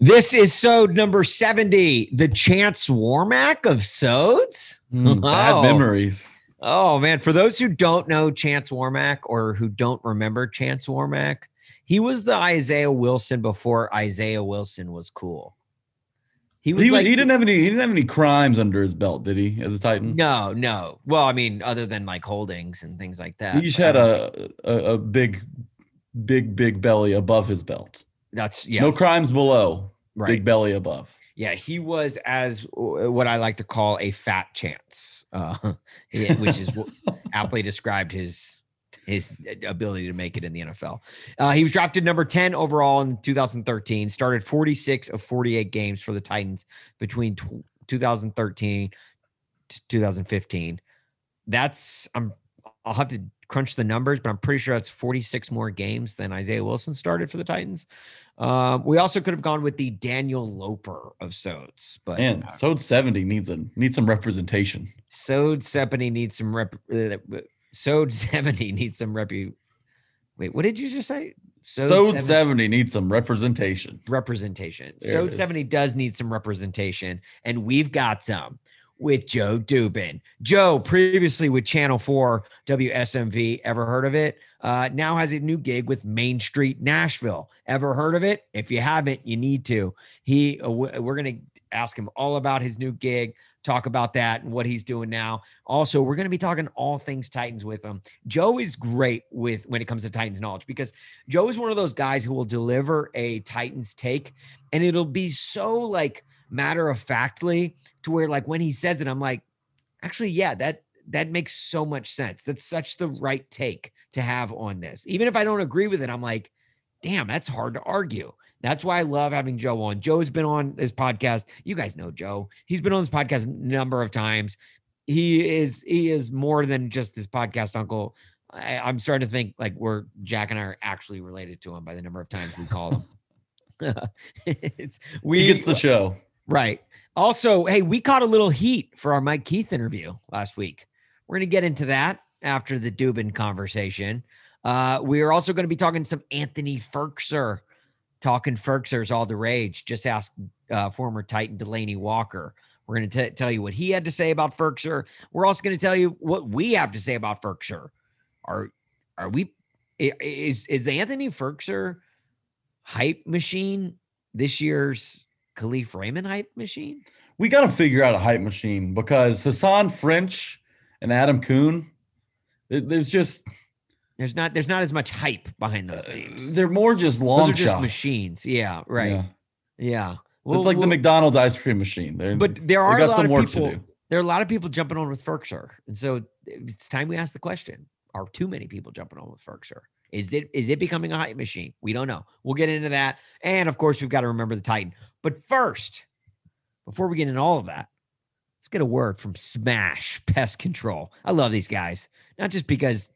This is Sode number 70, the Chance Warmack of Sodes. Mm, bad Oh. memories. Oh, man. For those who don't know Chance Warmack or who don't remember Chance Warmack, he was the Isaiah Wilson before Isaiah Wilson was cool. He was He, like, he didn't have any. He didn't have any crimes under his belt, did he? As a Titan, No, no. Well, I mean, other than like holdings and things like that. he just had Um, a, a a big, big, big belly above his belt. That's yes. No crimes below. Right. Big belly above. Yeah, he was as uh, what I like to call a fat chance, uh, which is aptly described his his ability to make it in the NFL. Uh, he was drafted number 10 overall in 2013, started 46 of 48 games for the Titans between tw 2013 to 2015. That's I'm I'll have to crunch the numbers, but I'm pretty sure that's 46 more games than Isaiah Wilson started for the Titans. Um, we also could have gone with the Daniel Loper of Sodes, but Man, uh, Sode seventy needs a needs some representation. Sode 70 needs some rep. Uh, Sode 70 needs some repu. Wait, what did you just say? Sode 70 seventy needs some representation. representation. There Sode 70 does need some representation, and we've got some with Joe Dubin. Joe, previously with Channel 4 WSMV, ever heard of it? Uh, now has a new gig with Main Street Nashville. Ever heard of it? If you haven't, you need to. He, uh, we're going to ask him all about his new gig, talk about that and what he's doing now. Also, we're going to be talking all things Titans with him. Joe is great with when it comes to Titans knowledge because Joe is one of those guys who will deliver a Titans take and it'll be so like matter of factly to where like when he says it, I'm like, actually, yeah, that that makes so much sense. That's such the right take to have on this. Even if I don't agree with it, I'm like, damn, that's hard to argue. That's why I love having Joe on. Joe's been on this podcast. You guys know Joe. He's been on this podcast a number of times. He is he is more than just this podcast uncle. I, I'm starting to think like we're Jack and I are actually related to him by the number of times we call him. it's we He gets the show. Right. Also, hey, we caught a little heat for our Mike Keith interview last week. We're going to get into that after the Dubin conversation. Uh, we are also going to be talking to some Anthony Firkser. Talking Firkser's all the rage. Just ask uh, former Titan Delanie Walker. We're going to tell you what he had to say about Firkser. We're also going to tell you what we have to say about Firkser. Are are we is is Anthony Firkser hype machine this year's Kalif Raymond hype machine? We got to figure out a hype machine because Hassan French and Adam Kuhn, there's just There's not there's not as much hype behind those uh, names. they're more just long Those are just shots. machines. Yeah, right. Yeah. Yeah. it's like the McDonald's ice cream machine. They're, but there are a lot of people. There are a lot of people jumping on with Firkser, and so it's time we ask the question: Are too many people jumping on with Firkser? Is it is it becoming a hype machine? We don't know. We'll get into that, and of course, we've got to remember the Titan. But first, before we get into all of that, let's get a word from Smash Pest Control. I love these guys, not just because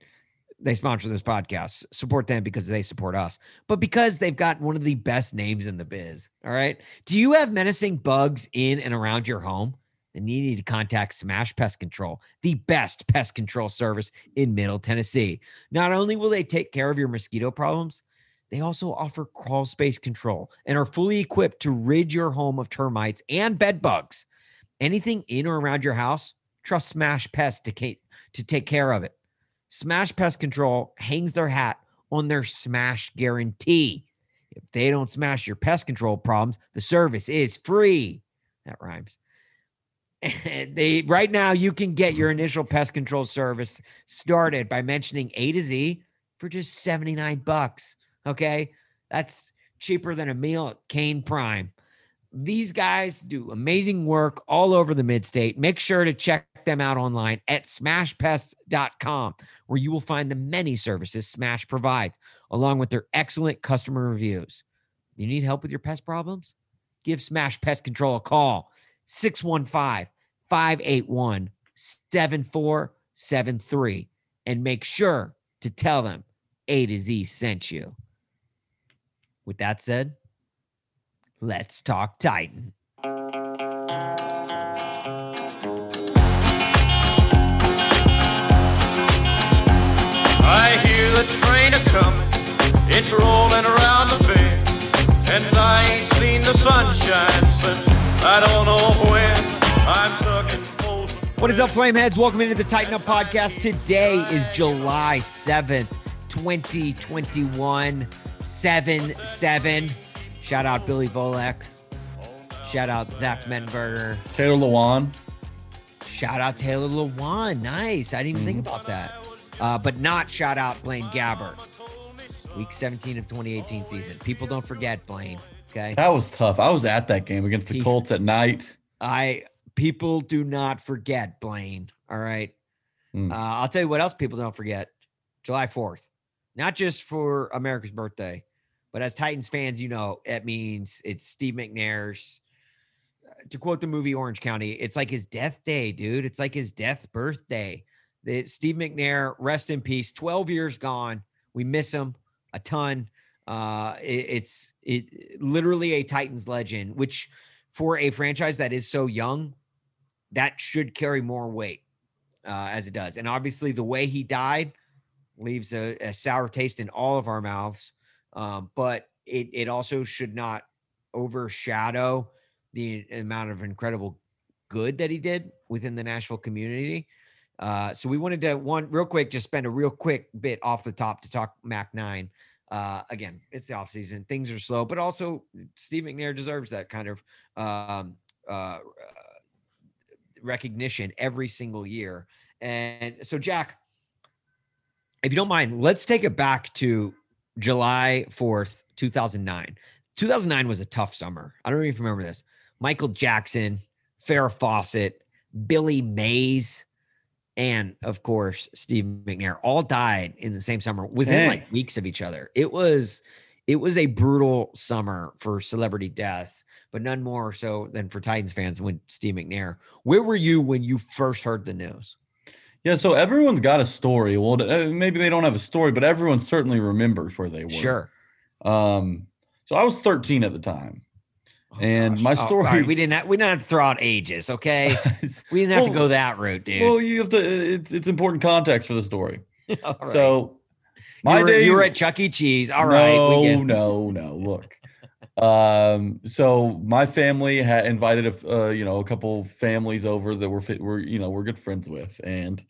they sponsor this podcast, support them because they support us, but because they've got one of the best names in the biz. All right. Do you have menacing bugs in and around your home? Then you need to contact Smash Pest Control, the best pest control service in Middle Tennessee. Not only will they take care of your mosquito problems, they also offer crawl space control and are fully equipped to rid your home of termites and bed bugs. Anything in or around your house, trust Smash Pest to, ca- to take care of it. Smash Pest Control hangs their hat on their smash guarantee. If they don't smash your pest control problems, the service is free. That rhymes. They right now you can get your initial pest control service started by mentioning A to Z for just 79 bucks. Okay. That's cheaper than a meal at Kayne Prime. These guys do amazing work all over the mid-state. Make sure to check them out online at smashpest.com, where you will find the many services Smash provides, along with their excellent customer reviews. You need help with your pest problems? Give Smash Pest Control a call 615 581 7473 and make sure to tell them A to Z sent you. With that said, let's talk Titan. I hear the train a coming, it's rolling around the bend, and I ain't seen the sunshine since I don't know when. I'm sucking. What is up, Flameheads? Welcome into the Titan Up Podcast. Today is July 7th, 2021. 7 7. Shout out Billy Volek. Shout out Zach Mettenberger. Taylor Lewan. Shout out Taylor Lewan. Nice. I didn't even think about that. Uh, but not shout out Blaine Gabbert. Week 17 of 2018 season. People don't forget Blaine. Okay. That was tough. I was at that game against the He- Colts at night. I people do not forget Blaine. All right. Mm. Uh, I'll tell you what else people don't forget. July 4th. Not just for America's birthday, but as Titans fans, you know, it means it's Steve McNair's uh, to quote the movie Orange County, it's like his death day, dude. It's like his death birthday. The Steve McNair, rest in peace. 12 years gone. We miss him a ton. Uh, it- it's it literally a Titans legend, which for a franchise that is so young, that should carry more weight uh, as it does. And obviously, the way he died leaves a, a sour taste in all of our mouths. Um, but it it also should not overshadow the amount of incredible good that he did within the Nashville community. Uh, so we wanted to one real quick, just spend a real quick bit off the top to talk Mac Nine. Uh, again, it's the off season; things are slow, but also Steve McNair deserves that kind of um, uh, recognition every single year. And so, Jack, if you don't mind, let's take it back to July 4th, 2009. 2009 was a tough summer. I don't you remember this. Michael Jackson, Farrah Fawcett, Billy Mays, and of course, Steve McNair all died in the same summer within Dang. like weeks of each other. It was it was a brutal summer for celebrity deaths, but none more so than for Titans fans when Steve McNair. Where were you when you first heard the news? Yeah, so everyone's got a story. Well, uh, maybe they don't have a story, but everyone certainly remembers where they were. Sure. Um, so I was 13 at the time. Oh, And my Oh, story- right, we didn't have, we didn't have to throw out ages, okay? We didn't have to go that route, dude. well, you have to. It's it's important context for the story. Right. So you my were, day. you were at Chuck E. Cheese. All right. No, get- no, no. Look. um so my family had invited a uh, you know a couple families over that were fit were you know we're good friends with and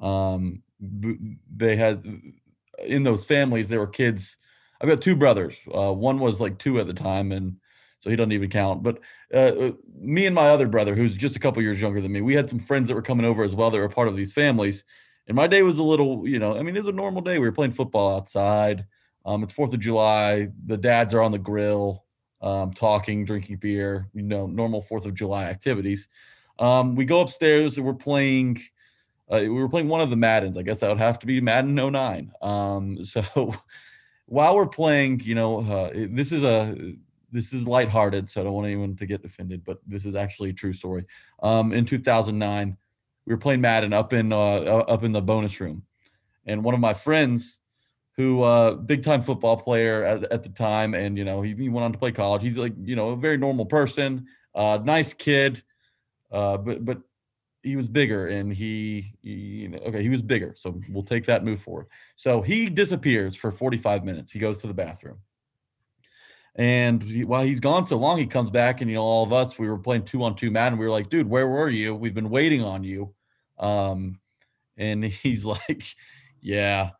um b- they had in those families there were kids i've got two brothers uh one was like two at the time and so he doesn't even count but uh, uh me and my other brother who's just a couple years younger than me we had some friends that were coming over as well that were part of these families and my day was a little you know i mean it was a normal day we were playing football outside um, it's Fourth of July. The dads are on the grill, um, talking, drinking beer. You know, normal Fourth of July activities. Um, we go upstairs. and We're playing. Uh, we were playing one of the Maddens. I guess that would have to be Madden 09. Um, so while we're playing, you know, uh, this is a this is lighthearted, so I don't want anyone to get offended, but this is actually a true story. Um, in 2009, we were playing Madden up in uh, up in the bonus room, and one of my friends who uh big time football player at, at the time and you know he, he went on to play college. He's like you know a very normal person uh nice kid uh but but he was bigger and he, he okay he was bigger so we'll take that move forward. So he disappears for 45 minutes. He goes to the bathroom and he, while he's gone so long he comes back and you know all of us we were playing two on two Madden we were like dude where were you we've been waiting on you um and he's like yeah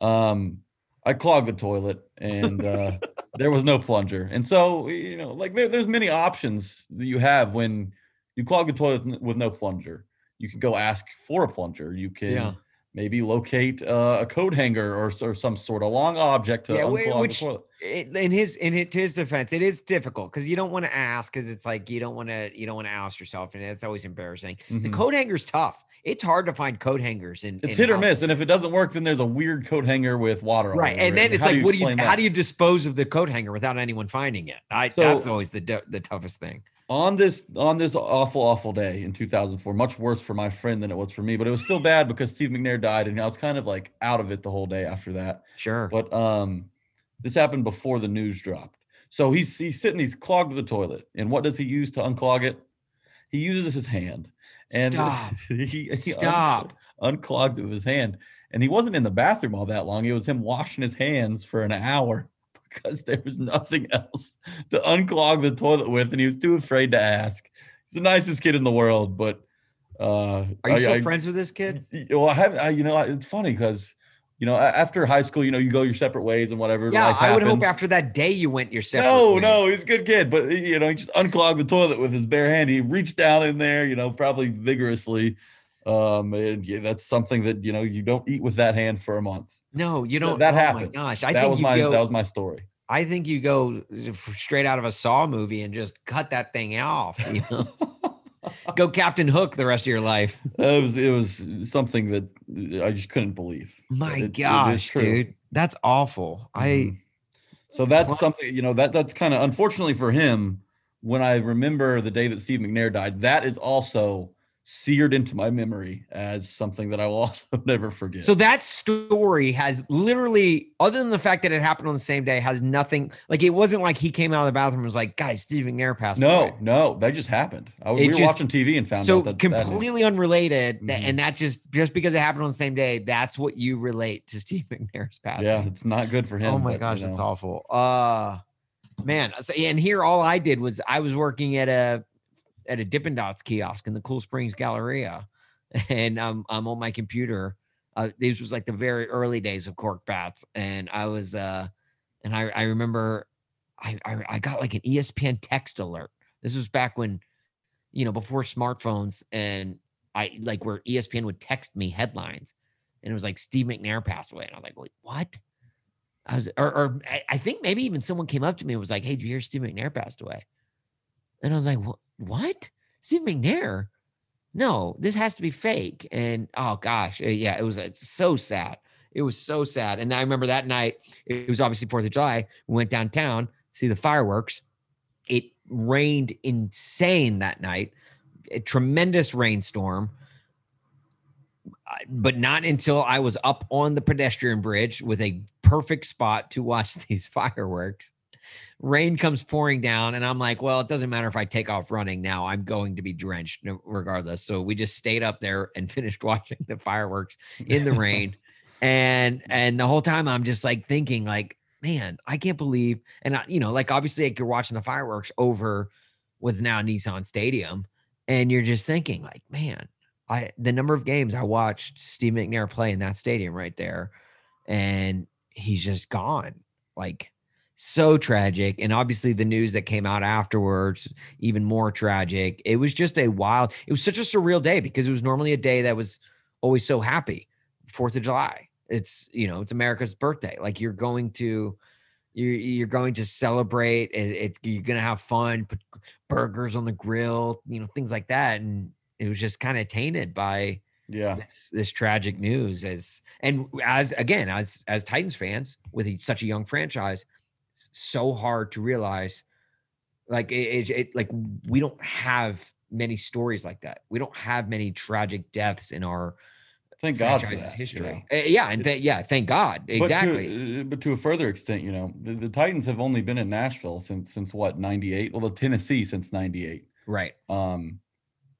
um i clogged the toilet and uh there was no plunger and so you know like there, there's many options that you have when You clog the toilet with- with no plunger. You can go ask for a plunger. You can Yeah. Maybe locate uh, a coat hanger or, or some sort of long object to Yeah, unclog which- the toilet. it, in his in his, to his defense, it is difficult because you don't want to ask because it's like you don't want to you don't want to oust yourself, and it's always embarrassing. The Mhm. coat hanger's tough. It's hard to find coat hangers and It's in hit or miss, and if it doesn't work, then there's a weird coat hanger with water. Right, and it. then it's how like, what do you? How do you dispose of the coat hanger without anyone finding it? I So- that's always the the toughest thing. On this on this awful awful day in 2004 much worse for my friend than it was for me but it was still bad because steve mcnair died and i was kind of like out of it the whole day after that. Sure. but um this happened before the news dropped. So he's he's sitting he's clogged the toilet and what does he use to unclog it? He uses his hand. And Stop. he, he Stop. un- unclogs it with his hand. And he wasn't in the bathroom all that long. It was him washing his hands for an hour because there was nothing else to unclog the toilet with, and he was too afraid to ask. He's the nicest kid in the world, but uh, Are you I- still I- friends with this kid? Well, I have, I, you know, it's funny because you know after high school, you know, you go your separate ways and whatever. Yeah, I would hope after that day you went your separate. No, ways. no, he's a good kid, but you know, he just unclogged the toilet with his bare hand. He reached down in there, you know, probably vigorously. Um, and yeah, that's something that you know you don't eat with that hand for a month. No, you don't. that oh happened. my gosh, I that think was you my go. that was my story. I think you go straight out of a Saw movie and just cut that thing off. You know, go Captain Hook the rest of your life. it was it was something that I just couldn't believe. My It- it gosh, true. dude, that's awful. I Mhm. so that's What? something you know that that's kind of unfortunately for him. When I remember the day that Steve McNair died, that is also seared into my memory as something that I will also never forget. so that story has literally, other than the fact that it happened on the same day, has nothing. Like it wasn't like he came out of the bathroom and was like, "Guys, Steve McNair passed no, away." no, that just happened. I, we were just- watching TV and found so out that that completely unrelated, tha- Mhm. and that just just because it happened on the same day, that's what you relate to Steve McNair's passing. yeah, it's not good for him. oh my but, you gosh, that's awful. Uh man. So, and here all I did was I was working at a at a Dippin' Dots kiosk in the Cool Springs Galleria. And I'm I'm on my computer. Uh this was like the very early days of cork bats. And I was uh and I, I remember I, I I got like an ESPN text alert. This was back when, you know, before smartphones and I like where ESPN would text me headlines. And it was like Steve McNair passed away. And I was like, wait, what? I was, or, or I- I think maybe even someone came up to me and was like, "Hey, did you hear Steve McNair passed away?" And I was like, "What? What? Steve McNair? No, this has to be fake." And oh gosh, uh, yeah, it was uh, so sad. It was so sad. And I remember that night. It was obviously Fourth of July. We went downtown see the fireworks. It rained insane that night. A tremendous rainstorm but not until I was up on the pedestrian bridge with a perfect spot to watch these fireworks. Rain comes pouring down, and I'm like, well, it doesn't matter if I take off running now. I'm going to be drenched regardless. So we just stayed up there and finished watching the fireworks in the rain. and and the whole time I'm just like thinking, like, man, I can't believe. And I, you know, like obviously, like you're watching the fireworks over what's now Nissan Stadium, and you're just thinking, like, man, I the number of games I watched Steve McNair play in that stadium right there, and he's just gone. Like so tragic. And obviously the news that came out afterwards, even more tragic. It was just a wild, it was such a surreal day because it was normally a day that was always so happy. Fourth of July. It's you know, it's America's birthday. Like you're going to you're you're going to celebrate. It, it's you're gonna have fun, put burgers on the grill, you know, things like that. And it was just kind of tainted by Yeah. this, this tragic news as and as again as as Titans fans with a, such a young franchise, so hard to realize like it, it, it like we don't have many stories like that. We don't have many tragic deaths in our Thank God for that, you history. know. Uh, yeah, and th- yeah, thank God. But Exactly. to, uh, but to a further extent, you know, the, the Titans have only been in Nashville since since what '98. Well, the Tennessee since '98. right. Um,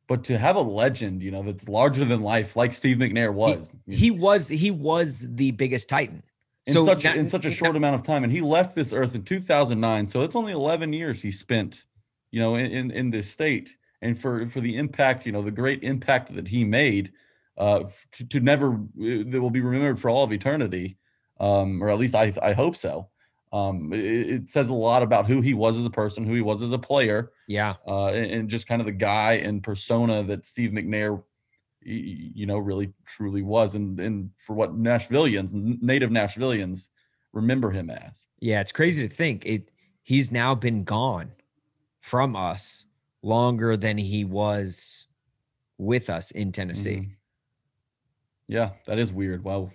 but to have a legend, you know, that's larger than life, like Steve McNair was, you He was he was the biggest Titan. In so such that- in such a short amount of time, and he left this earth in 2009. So it's only 11 years he spent, you know, in in, in this state, and for for the impact, you know, the great impact that he made, uh, to, to never uh, that will be remembered for all of eternity, um, or at least I I hope so. Um, it, it says a lot about who he was as a person, who he was as a player, Yeah. uh, and, and just kind of the guy and persona that Steve McNair, you know, really truly was, and and for what Nashvillians, native Nashvillians, remember him as. Yeah, it's crazy to think it he's now been gone from us longer than he was with us in Tennessee. Mhm. Yeah, that is weird. Wow,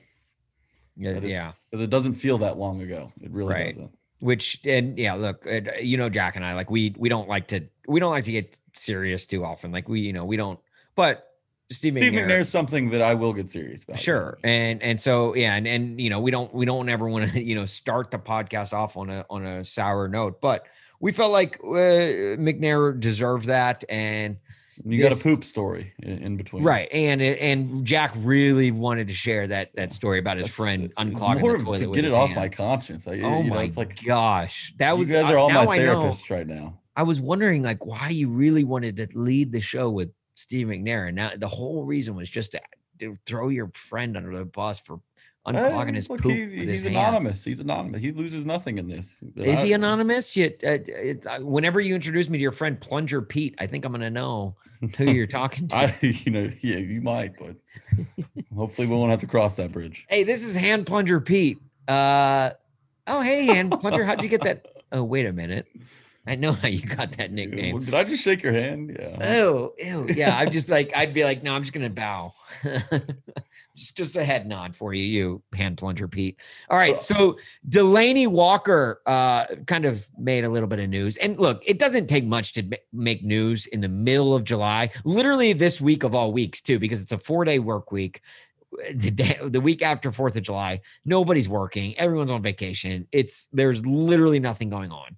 Yeah, yeah. 'cause it doesn't feel that long ago. It really Right. doesn't. Which and yeah, look, it, you know, Jack and I like we we don't like to we don't like to get serious too often. Like we you know we don't. But Steve, Steve McNair, is something that I will get serious about. Sure. And and so yeah, and and you know, we don't we don't ever want to, you know, start the podcast off on a on a sour note, but we felt like uh, McNair deserved that and You got a poop story in, in between. right. And and Jack really wanted to share that that story about his That's- friend it's unclogging more the toilet to get it off hand. my conscience. I, Oh you know, my it's like gosh. That was you guys uh, are all my therapists right now. I was wondering like why you really wanted to lead the show with Steve McNair. And now the whole reason was just to, to throw your friend under the bus for unclogging Eh, his look, poop he- with he's his hand. anonymous. He's anonymous. He loses nothing in this. Is he anonymous? Yet, uh, it, uh, whenever you introduce me to your friend Plunger Pete, I think I'm going to know who you're talking to. I, you know, yeah, you might, but hopefully we won't have to cross that bridge. hey, this is Hand Plunger Pete. Uh, oh, hey, Hand Plunger, how'd you get that? Oh, wait a minute. I know how you got that nickname. Did I just shake your hand? Yeah. Oh, ew. Yeah, I'm just like, I'd be like, no, I'm just gonna bow. just just a head nod for you, you hand plunger Pete. All right. So Delanie Walker uh kind of made a little bit of news. And look, it doesn't take much to make news in the middle of July, literally this week of all weeks, too, because it's a four-day work week. The day, the week after Fourth of July, nobody's working. Everyone's on vacation. It's there's literally nothing going on,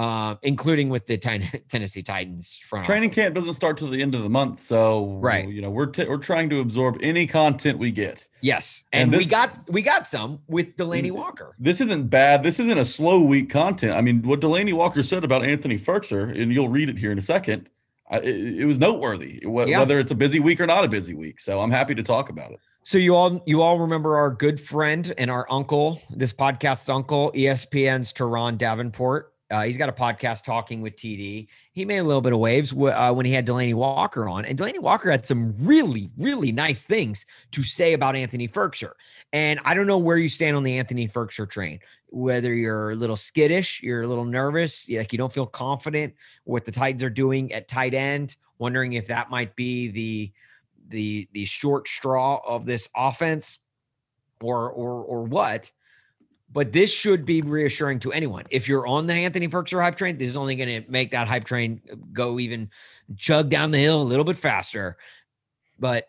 uh, including with the Ten- Tennessee Titans front. Training office. camp doesn't start till the end of the month, so Right. You know, we're t- we're trying to absorb any content we get. Yes, And and, we this- Mm, got we got some with Delanie Walker. This isn't bad. This isn't a slow week content. I mean, what Delanie Walker said about Anthony Firkser, and you'll read it here in a second. I, it, it was noteworthy, Yeah. whether it's a busy week or not a busy week. So I'm happy to talk about it. So you all you all remember our good friend and our uncle, this podcast's uncle, ESPN's Turron Davenport. Uh, he's got a podcast talking with TD. He made a little bit of waves wh- uh, when he had Delanie Walker on, and Delanie Walker had some really, really nice things to say about Anthony Firkser. And I don't know where you stand on the Anthony Firkser train. Whether you're a little skittish, you're a little nervous, like you don't feel confident what the Titans are doing at tight end, wondering if that might be the the the short straw of this offense or or or what but this should be reassuring to anyone. If you're on the anthony Firkser hype train this is only going to make that hype train uh, go even chug down the hill a little bit faster. But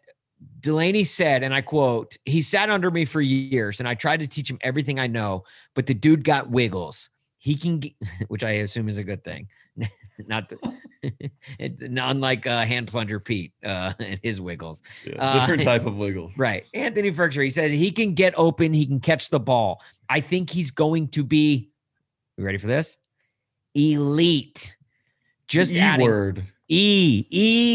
delanie said and i quote he sat under me for years and i tried to teach him everything i know but the dude got wiggles. He can get, which i assume is a good thing not the, it- unlike uh, hand plunger pete uh, and his wiggles Yeah, Uh, different type of wiggles. Right. Anthony Firkser, he says he can get open, he can catch the ball. I think he's going to be, you ready for this? Elite. Just E adding word. E,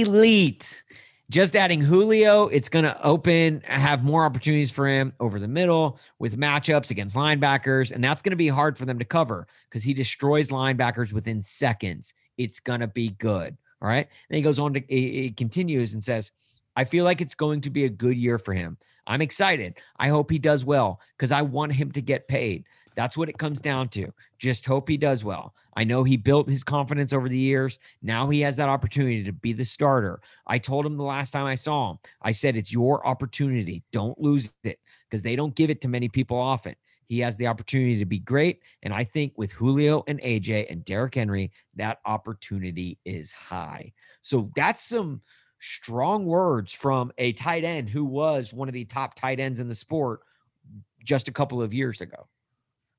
elite. Just adding Julio, it's going to open, have more opportunities for him over the middle with matchups against linebackers. And that's going to be hard for them to cover because he destroys linebackers within seconds. It's going to be good. All right. Then he goes on to, he continues and says, I feel like it's going to be a good year for him. I'm excited. I hope he does well because I want him to get paid. That's what it comes down to. Just hope he does well. I know he built his confidence over the years. Now he has that opportunity to be the starter. I told him the last time I saw him, I said, it's your opportunity. Don't lose it because they don't give it to many people often. He has the opportunity to be great. And I think with Julio and AJ and Derrick Henry, that opportunity is high. So that's some strong words from a tight end who was one of the top tight ends in the sport just a couple of years ago.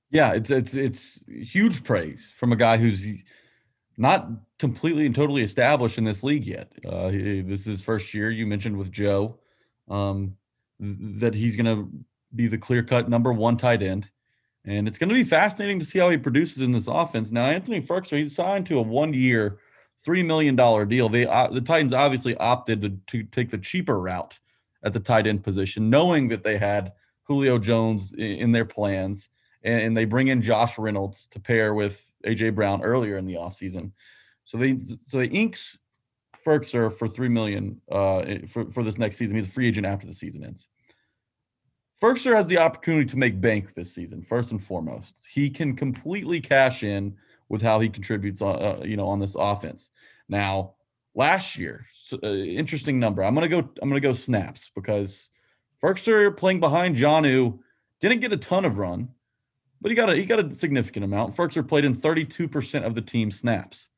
Yeah, it's it's it's huge praise from a guy who's not completely and totally established in this league yet. Uh, he- this is first year. You mentioned with Joe um, that he's going to be the clear cut number one tight end, and it's going to be fascinating to see how he produces in this offense. Now, Anthony Firkser, he's signed to a one year, three million dollar deal. They uh, the Titans obviously opted to, to take the cheaper route at the tight end position, knowing that they had Julio Jones i- in their plans and, and they bring in Josh Reynolds to pair with AJ Brown earlier in the offseason. So they so they inks Firkser for three million uh, for for this next season. He's a free agent after the season ends. Firkser has the opportunity to make bank this season. First and foremost, he can completely cash in with how he contributes, on, uh, you know, on this offense. Now, last year, uh, interesting number. I'm gonna go. I'm gonna go snaps because Firkser playing behind Jonnu didn't get a ton of run, but he got a he got a significant amount. Firkser played in 32% of the team snaps.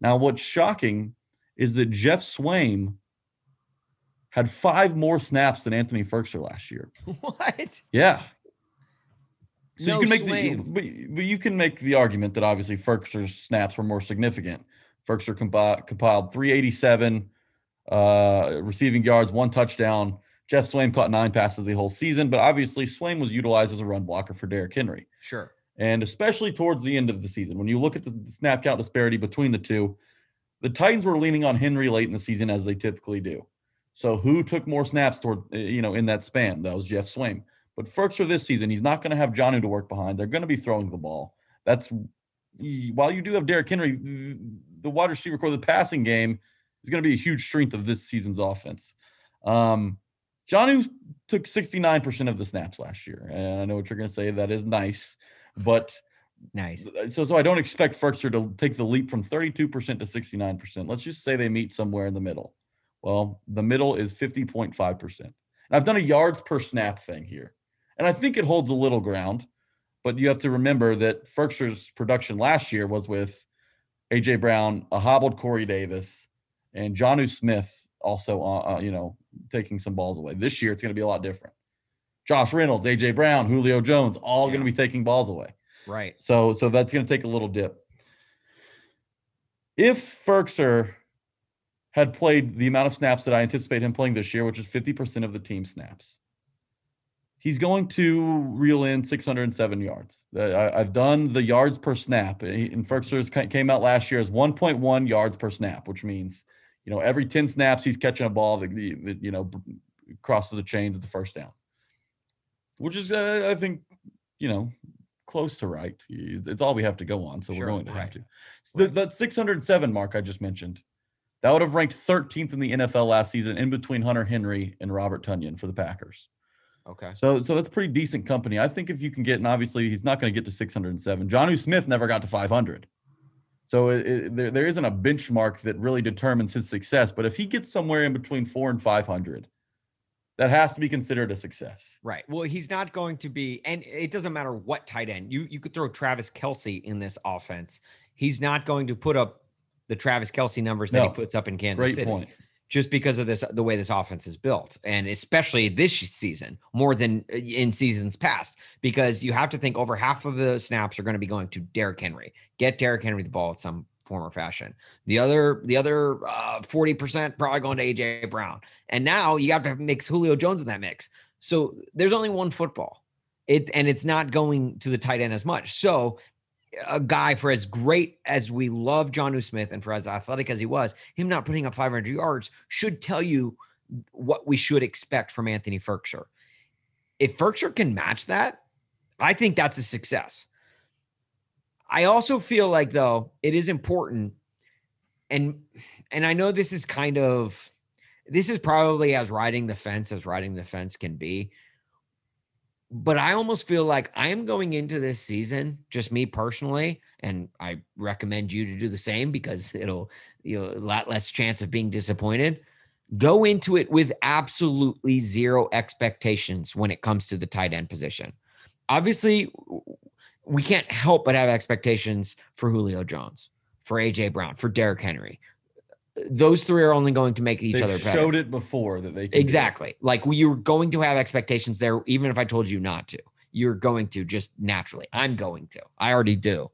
Now, what's shocking is that Geoff Swaim had five more snaps than Anthony Firkser last year. What? Yeah. So No you can make the, but, but you can make the argument that obviously Firkser's snaps were more significant. Firkser compi- compiled 387 uh, receiving yards, one touchdown. Geoff Swaim caught nine passes the whole season, but obviously Swaim was utilized as a run blocker for Derrick Henry. Sure. And especially towards the end of the season, when you look at the snap count disparity between the two, the Titans were leaning on Henry late in the season as they typically do. So who took more snaps toward uh, you know in that span? That was Geoff Swaim. But Firkser this season, he's not going to have Jonnu to work behind. They're going to be throwing the ball. That's while you do have Derrick Henry, the wide receiver core, the passing game is going to be a huge strength of this season's offense. Um, Jonnu took 69% of the snaps last year. And I know what you're going to say. That is nice. But Nice. so so I don't expect Firkser to take the leap from 32% to 69%. Let's just say they meet somewhere in the middle. Well, the middle is 50.5%. And I've done a yards per snap thing here. And I think it holds a little ground, but you have to remember that Firkser's production last year was with AJ Brown, a hobbled Corey Davis, and Jonnu Smith also uh, uh, you know, taking some balls away. This year it's going to be a lot different. Josh Reynolds, AJ Brown, Julio Jones, all going to be taking balls away. Right. So so that's going to take a little dip. If Firkser had played the amount of snaps that I anticipate him playing this year, which is 50% of the team snaps, he's going to reel in 607 yards. I, have done the yards per snap. And Firkser's came out last year as 1.1 yards per snap, which means, you know, every 10 snaps he's catching a ball that, you know, crosses the chains at the first down, which is, uh, I think, you know, close to right. It's all we have to go on, so Sure, we're going to right, have to. So th- that 607 mark I just mentioned, that would have ranked 13th in the NFL last season, in between Hunter Henry and Robert Tonyan for the Packers. Okay. So, so that's pretty decent company. I think if you can get, and obviously he's not going to get to 607. Johnny Smith never got to 500. So it, it- there, there isn't a benchmark that really determines his success. But if he gets somewhere in between four and 500, that has to be considered a success. Right. Well, he's not going to be, and it doesn't matter what tight end. You you could throw Travis Kelce in this offense. He's not going to put up the Travis Kelce numbers that he puts up in Kansas City. point. Just because of this, the way this offense is built, and especially this season, more than uh, in seasons past, because you have to think over half of the snaps are going to be going to Derrick Henry. Get Derrick Henry the ball at some form or fashion. The other, the other uh, forty percent probably going to AJ Brown. And now you have to mix Julio Jones in that mix. So there's only one football. It and it's not going to the tight end as much. So a guy for as great as we love John Smith and for as athletic as he was, him not putting up 500 yards should tell you what we should expect from Anthony Firkser. If Firkser can match that, I think that's a success. I also feel like though it is important and and I know this is kind of this is probably as riding the fence as riding the fence can be. But I almost feel like I am going into this season, just me personally, and I recommend you to do the same because it'll you know a lot less chance of being disappointed. Go into it with absolutely zero expectations when it comes to the tight end position. Obviously, we can't help but have expectations for Julio Jones, for AJ Brown, for Derrick Henry. Those three are only going to make each They other better. showed it before that they can do it. Exactly. Like you're going to have expectations there, even if I told you not to. You're going to just naturally. I'm going to. I already do.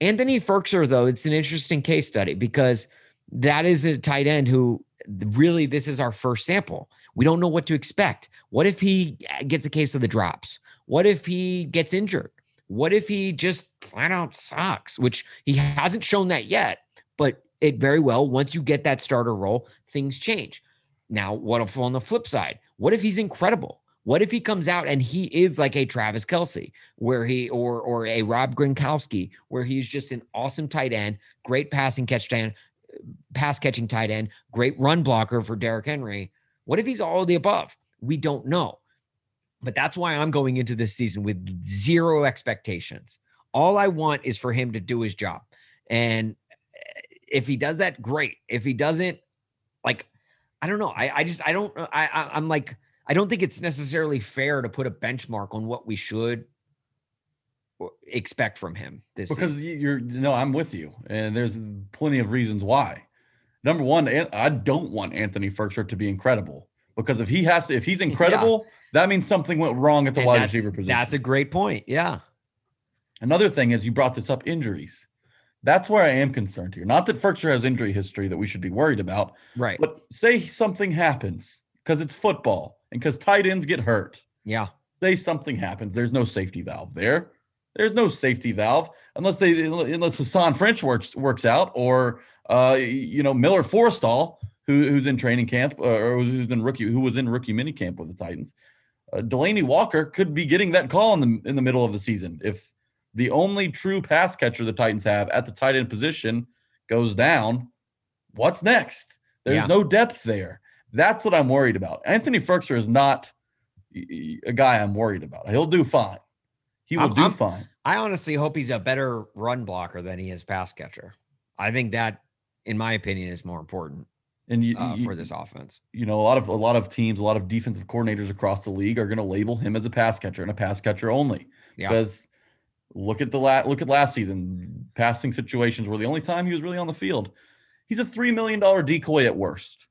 Anthony Firkser, though, it's an interesting case study because that is a tight end who really this is our first sample. We don't know what to expect. What if he uh, gets a case of the drops? What if he gets injured? What if he just flat out sucks, which he hasn't shown that yet, but it very well, once you get that starter role, things change. Now, what if on the flip side? What if he's incredible? What if he comes out and he is like a Travis Kelce, where he or or a Rob Gronkowski, where he's just an awesome tight end, great passing catch end, pass catching tight end, great run blocker for Derrick Henry. What if he's all of the above? We don't know. But that's why I'm going into this season with zero expectations. All I want is for him to do his job. And if he does that, great. If he doesn't, like, I don't know. I, I just, I don't, I, I, I'm like, I don't think it's necessarily fair to put a benchmark on what we should expect from him this because season. you're no i'm with you and there's plenty of reasons why number one i don't want anthony Firkser to be incredible because if he has to if he's incredible yeah. that means something went wrong at the and wide receiver position that's a great point yeah another thing is you brought this up injuries that's where i am concerned here. Not that Firkser has injury history that we should be worried about right. but say something happens because it's football and because tight ends get hurt. Yeah. Say something happens. There's no safety valve there. There's no safety valve unless they unless Hasahn French works works out or uh, you know Miller Forristall who, who's in training camp uh, or who's in rookie who was in rookie mini camp with the Titans. Uh, Delanie Walker could be getting that call in the in the middle of the season if the only true pass catcher the Titans have at the tight end position goes down. What's next? There's yeah. no depth there. That's what I'm worried about. Anthony Firkser is not a guy I'm worried about. He'll do fine. He will I'm, do I'm, fine. I honestly hope he's a better run blocker than he is pass catcher. I think that, in my opinion, is more important. And you, uh, you, for this offense, you know, a lot of a lot of teams, a lot of defensive coordinators across the league are going to label him as a pass catcher and a pass catcher only. Yeah. Because look at the la- look at last season, passing situations were the only time he was really on the field. He's a three million dollar decoy at worst.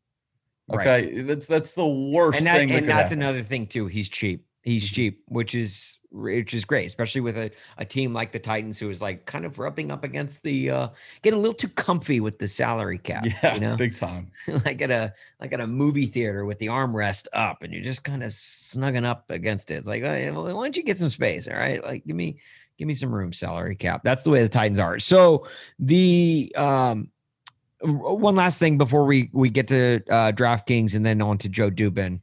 Okay, right. that's that's the worst and that, thing. That and that's happen. another thing too. He's cheap. He's mm-hmm. cheap, which is which is great, especially with a, a team like the Titans, who is like kind of rubbing up against the uh getting a little too comfy with the salary cap. Yeah, you know, big time. like at a like at a movie theater with the armrest up, and you're just kind of snugging up against it. It's like, hey, why don't you get some space? All right, like give me give me some room, salary cap. That's the way the Titans are. So the um one last thing before we we get to uh DraftKings and then on to Joe Dubin.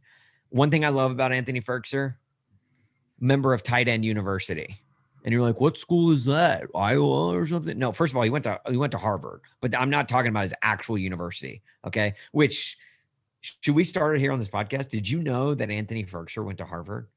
One thing I love about Anthony Firkser, member of Tight End University. And you're like, what school is that? Iowa or something? No, first of all, he went to he went to Harvard, but I'm not talking about his actual university. Okay. Which should we start here on this podcast? Did you know that Anthony Firkser went to Harvard?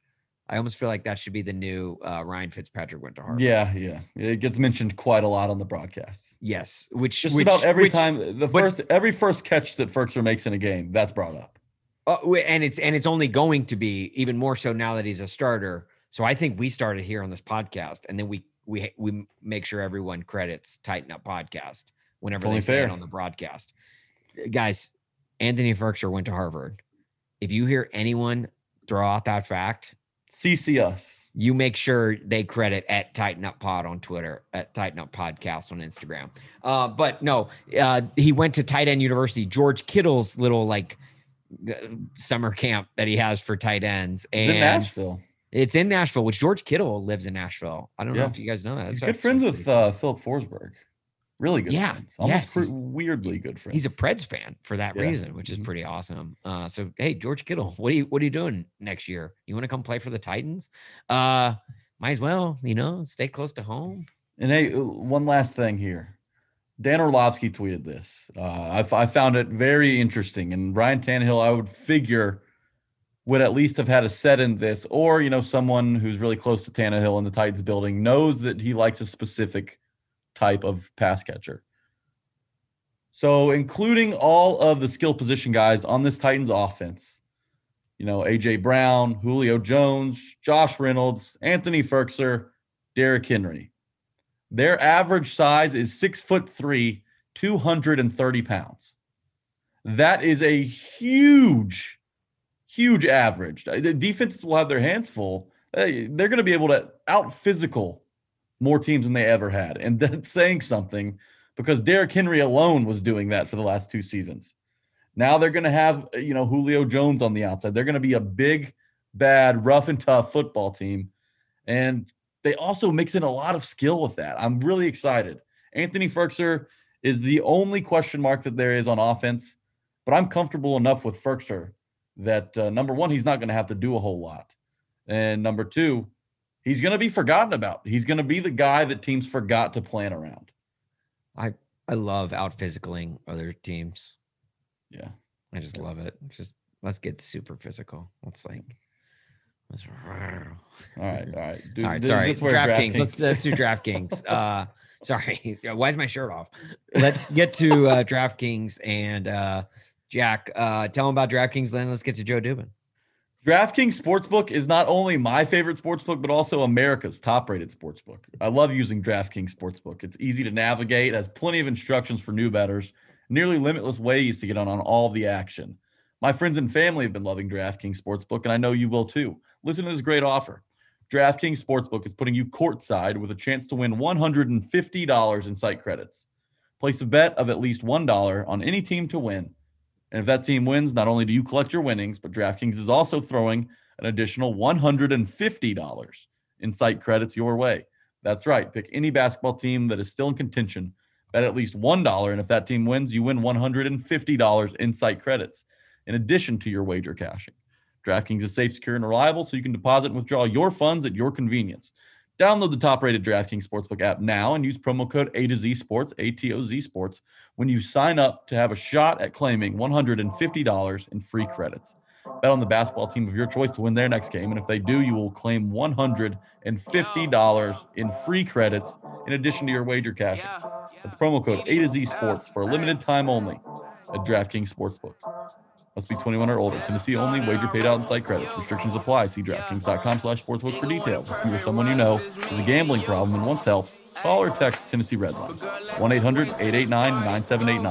I almost feel like that should be the new uh, Ryan Fitzpatrick went to Harvard. Yeah, yeah, it gets mentioned quite a lot on the broadcast. Yes, which just which, about every which, time the but, first every first catch that Firkser makes in a game that's brought up. Uh, and it's and it's only going to be even more so now that he's a starter. So I think we started here on this podcast, and then we we we make sure everyone credits Titan Up Podcast whenever they say fair. it on the broadcast. Guys, Anthony Firkser went to Harvard. If you hear anyone throw out that fact, CC us. You make sure they credit at Titan Up Pod on Twitter, at Titan Up Podcast on Instagram. Uh, but no, uh, he went to Tight End University. George Kittle's little like summer camp that he has for tight ends. And in Nashville. It's in Nashville, which George Kittle lives in Nashville. I don't yeah. know if you guys know that. He's good friends with uh, Filip Forsberg. Really good. Yeah. Friends. Almost yes. weirdly good friends. He's a Preds fan for that yeah. reason, which is mm-hmm. pretty awesome. Uh, so hey, George Kittle, what are you what are you doing next year? You want to come play for the Titans? Uh, might as well, you know, stay close to home. And hey, uh, one last thing here. Dan Orlovsky tweeted this. Uh, I, I found it very interesting. And Ryan Tannehill, I would figure, would at least have had a set in this, or you know, someone who's really close to Tannehill in the Titans building knows that he likes a specific type of pass catcher. So, including all of the skill position guys on this Titans offense, you know, AJ Brown, Julio Jones, Josh Reynolds, Anthony Firkser, Derrick Henry. Their average size is six foot three, 230 pounds. That is a huge, huge average. The defenses will have their hands full. They're going to be able to out physical more teams than they ever had. And that's saying something because Derrick Henry alone was doing that for the last two seasons. Now they're going to have, you know, Julio Jones on the outside. They're going to be a big, bad, rough and tough football team. And they also mix in a lot of skill with that. I'm really excited. Anthony Firkser is the only question mark that there is on offense, but I'm comfortable enough with Firkser that uh, number one, he's not going to have to do a whole lot. And number two, he's going to be forgotten about. He's going to be the guy that teams forgot to plan around. I I love out physicaling other teams. Yeah. I just love it. Just let's get super physical. Let's like let's All right. All right. Dude, all right, sorry. this is where DraftKings. Let's let's do DraftKings. Uh sorry. Why is my shirt off? Let's get to uh DraftKings and uh Jack, uh tell them about DraftKings, then let's get to Joe Dubin. DraftKings Sportsbook is not only my favorite sportsbook, but also America's top rated sportsbook. I love using DraftKings Sportsbook. It's easy to navigate, has plenty of instructions for new bettors, nearly limitless ways to get on, on all the action. My friends and family have been loving DraftKings Sportsbook, and I know you will too. Listen to this great offer. DraftKings Sportsbook is putting you courtside with a chance to win $150 in site credits. Place a bet of at least $1 on any team to win. And if that team wins, not only do you collect your winnings, but DraftKings is also throwing an additional $150 in site credits your way. That's right. Pick any basketball team that is still in contention, bet at least $1. And if that team wins, you win $150 in site credits in addition to your wager cashing. DraftKings is safe, secure, and reliable, so you can deposit and withdraw your funds at your convenience. Download the top rated DraftKings Sportsbook app now and use promo code A to Z Sports, A T O Z Sports, when you sign up to have a shot at claiming $150 in free credits. Bet on the basketball team of your choice to win their next game. And if they do, you will claim $150 in free credits in addition to your wager cash. That's promo code A to Z Sports for a limited time only at DraftKings Sportsbook. Must be 21 or older. Tennessee only. Wager paid out in site credits. Restrictions apply. See DraftKings.com slash sportsbook for details. If you or someone you know has a gambling problem and wants help, call or text Tennessee Redline. 1-800-889-9789.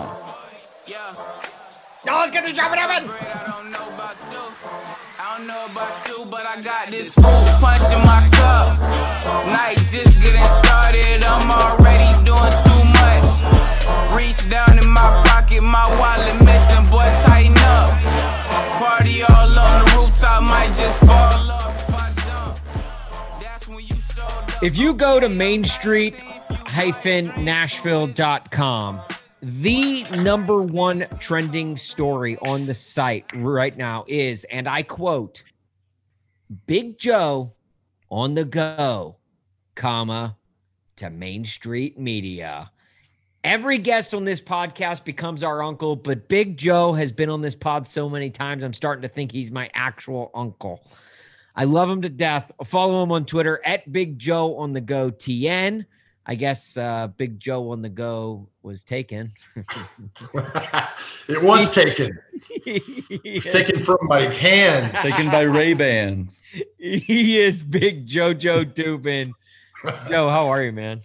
Now let's get to Joe Dubin. I don't know about you. I don't know about you, but I got this full punch in my cup. Night just getting started. I'm already doing too much. Reach down in my pocket, my wallet missing, boy, tighten up. Party all on the rooftop, might just fall if you go to Main Street Nashville.com, the number one trending story on the site right now is, and I quote, Big Joe on the go, comma, to Main Street Media. Every guest on this podcast becomes our uncle, but Big Joe has been on this pod so many times, I'm starting to think he's my actual uncle. I love him to death. Follow him on Twitter at Big Joe on the Go TN. I guess uh, Big Joe on the Go was taken. it was taken. he, Taken from my hands. Taken by Ray Bans. is, he is Big JoJo Dubin. Joe, how are you, man?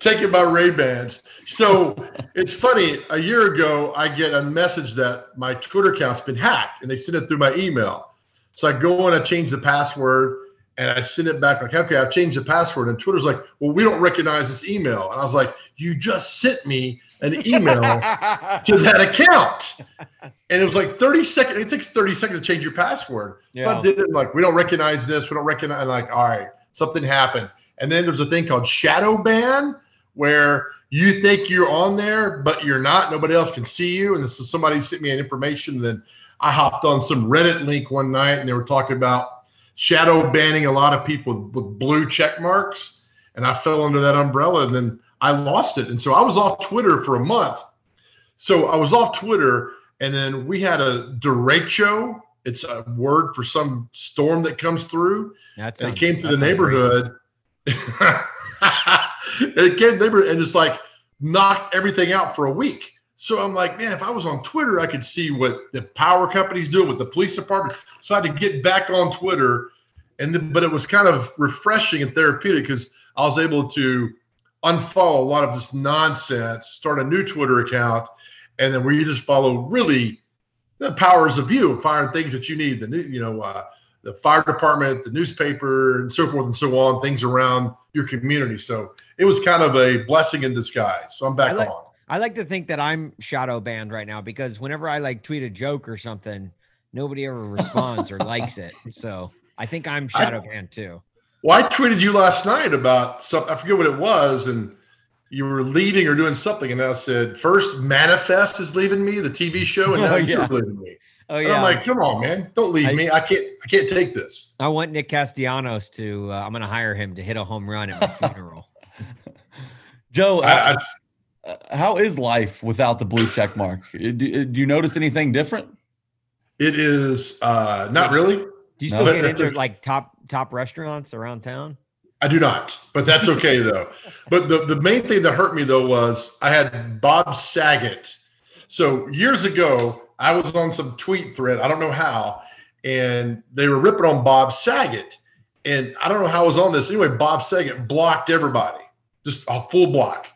Taken by Ray Bans. So it's funny. A year ago, I get a message that my Twitter account's been hacked, and they send it through my email. So I go and I change the password, and I send it back like, okay, I've changed the password. And Twitter's like, well, we don't recognize this email. And I was like, you just sent me an email to that account. And it was like 30 seconds. It takes 30 seconds to change your password. So I did it like, we don't recognize this. We don't recognize. I'm like, all right, something happened. And then there's a thing called shadow ban where you think you're on there, but you're not. Nobody else can see you. And so somebody sent me an information. Then I hopped on some Reddit link one night and they were talking about shadow banning a lot of people with blue check marks. And I fell under that umbrella and then I lost it. And so I was off Twitter for a month. So I was off Twitter and then we had a derecho. It's a word for some storm that comes through That and it came to the neighborhood. racist. it came to and just like knocked everything out for a week. So I'm like, man, if I was on Twitter, I could see what the power company's doing with the police department. So I had to get back on Twitter, and then, but it was kind of refreshing and therapeutic because I was able to unfollow a lot of this nonsense, start a new Twitter account, and then where you just follow really the powers of you, firing things that you need, the new, you know, uh, the fire department, the newspaper, and so forth and so on, things around your community. So it was kind of a blessing in disguise. So I'm back I like- on. I like to think that I'm shadow banned right now because whenever I like tweet a joke or something, nobody ever responds or likes it. So I think I'm I- shadow banned too. Well, I tweeted you last night about something. I forget what it was, and you were leaving or doing something, and I said, first Manifest is leaving me, the TV show, and oh, now Oh, you're leaving me. Oh And. I'm like, come on, man, don't leave I- me. I can't. I can't take this. I want Nick Castellanos to. Uh, I'm going to hire him to hit a home run at my funeral. Joe, I, uh, I, uh, how is life without the blue check mark? Do, do you notice anything different? it is uh, not really. Do you still that- get into okay. like top top restaurants around town? I do not, but that's okay though. But the, the main thing that hurt me though was I had Bob Saget. So years ago, I was on some tweet thread, I don't know how, and they were ripping on Bob Saget. And I don't know how I was on this. Anyway, Bob Saget blocked everybody, just a full block.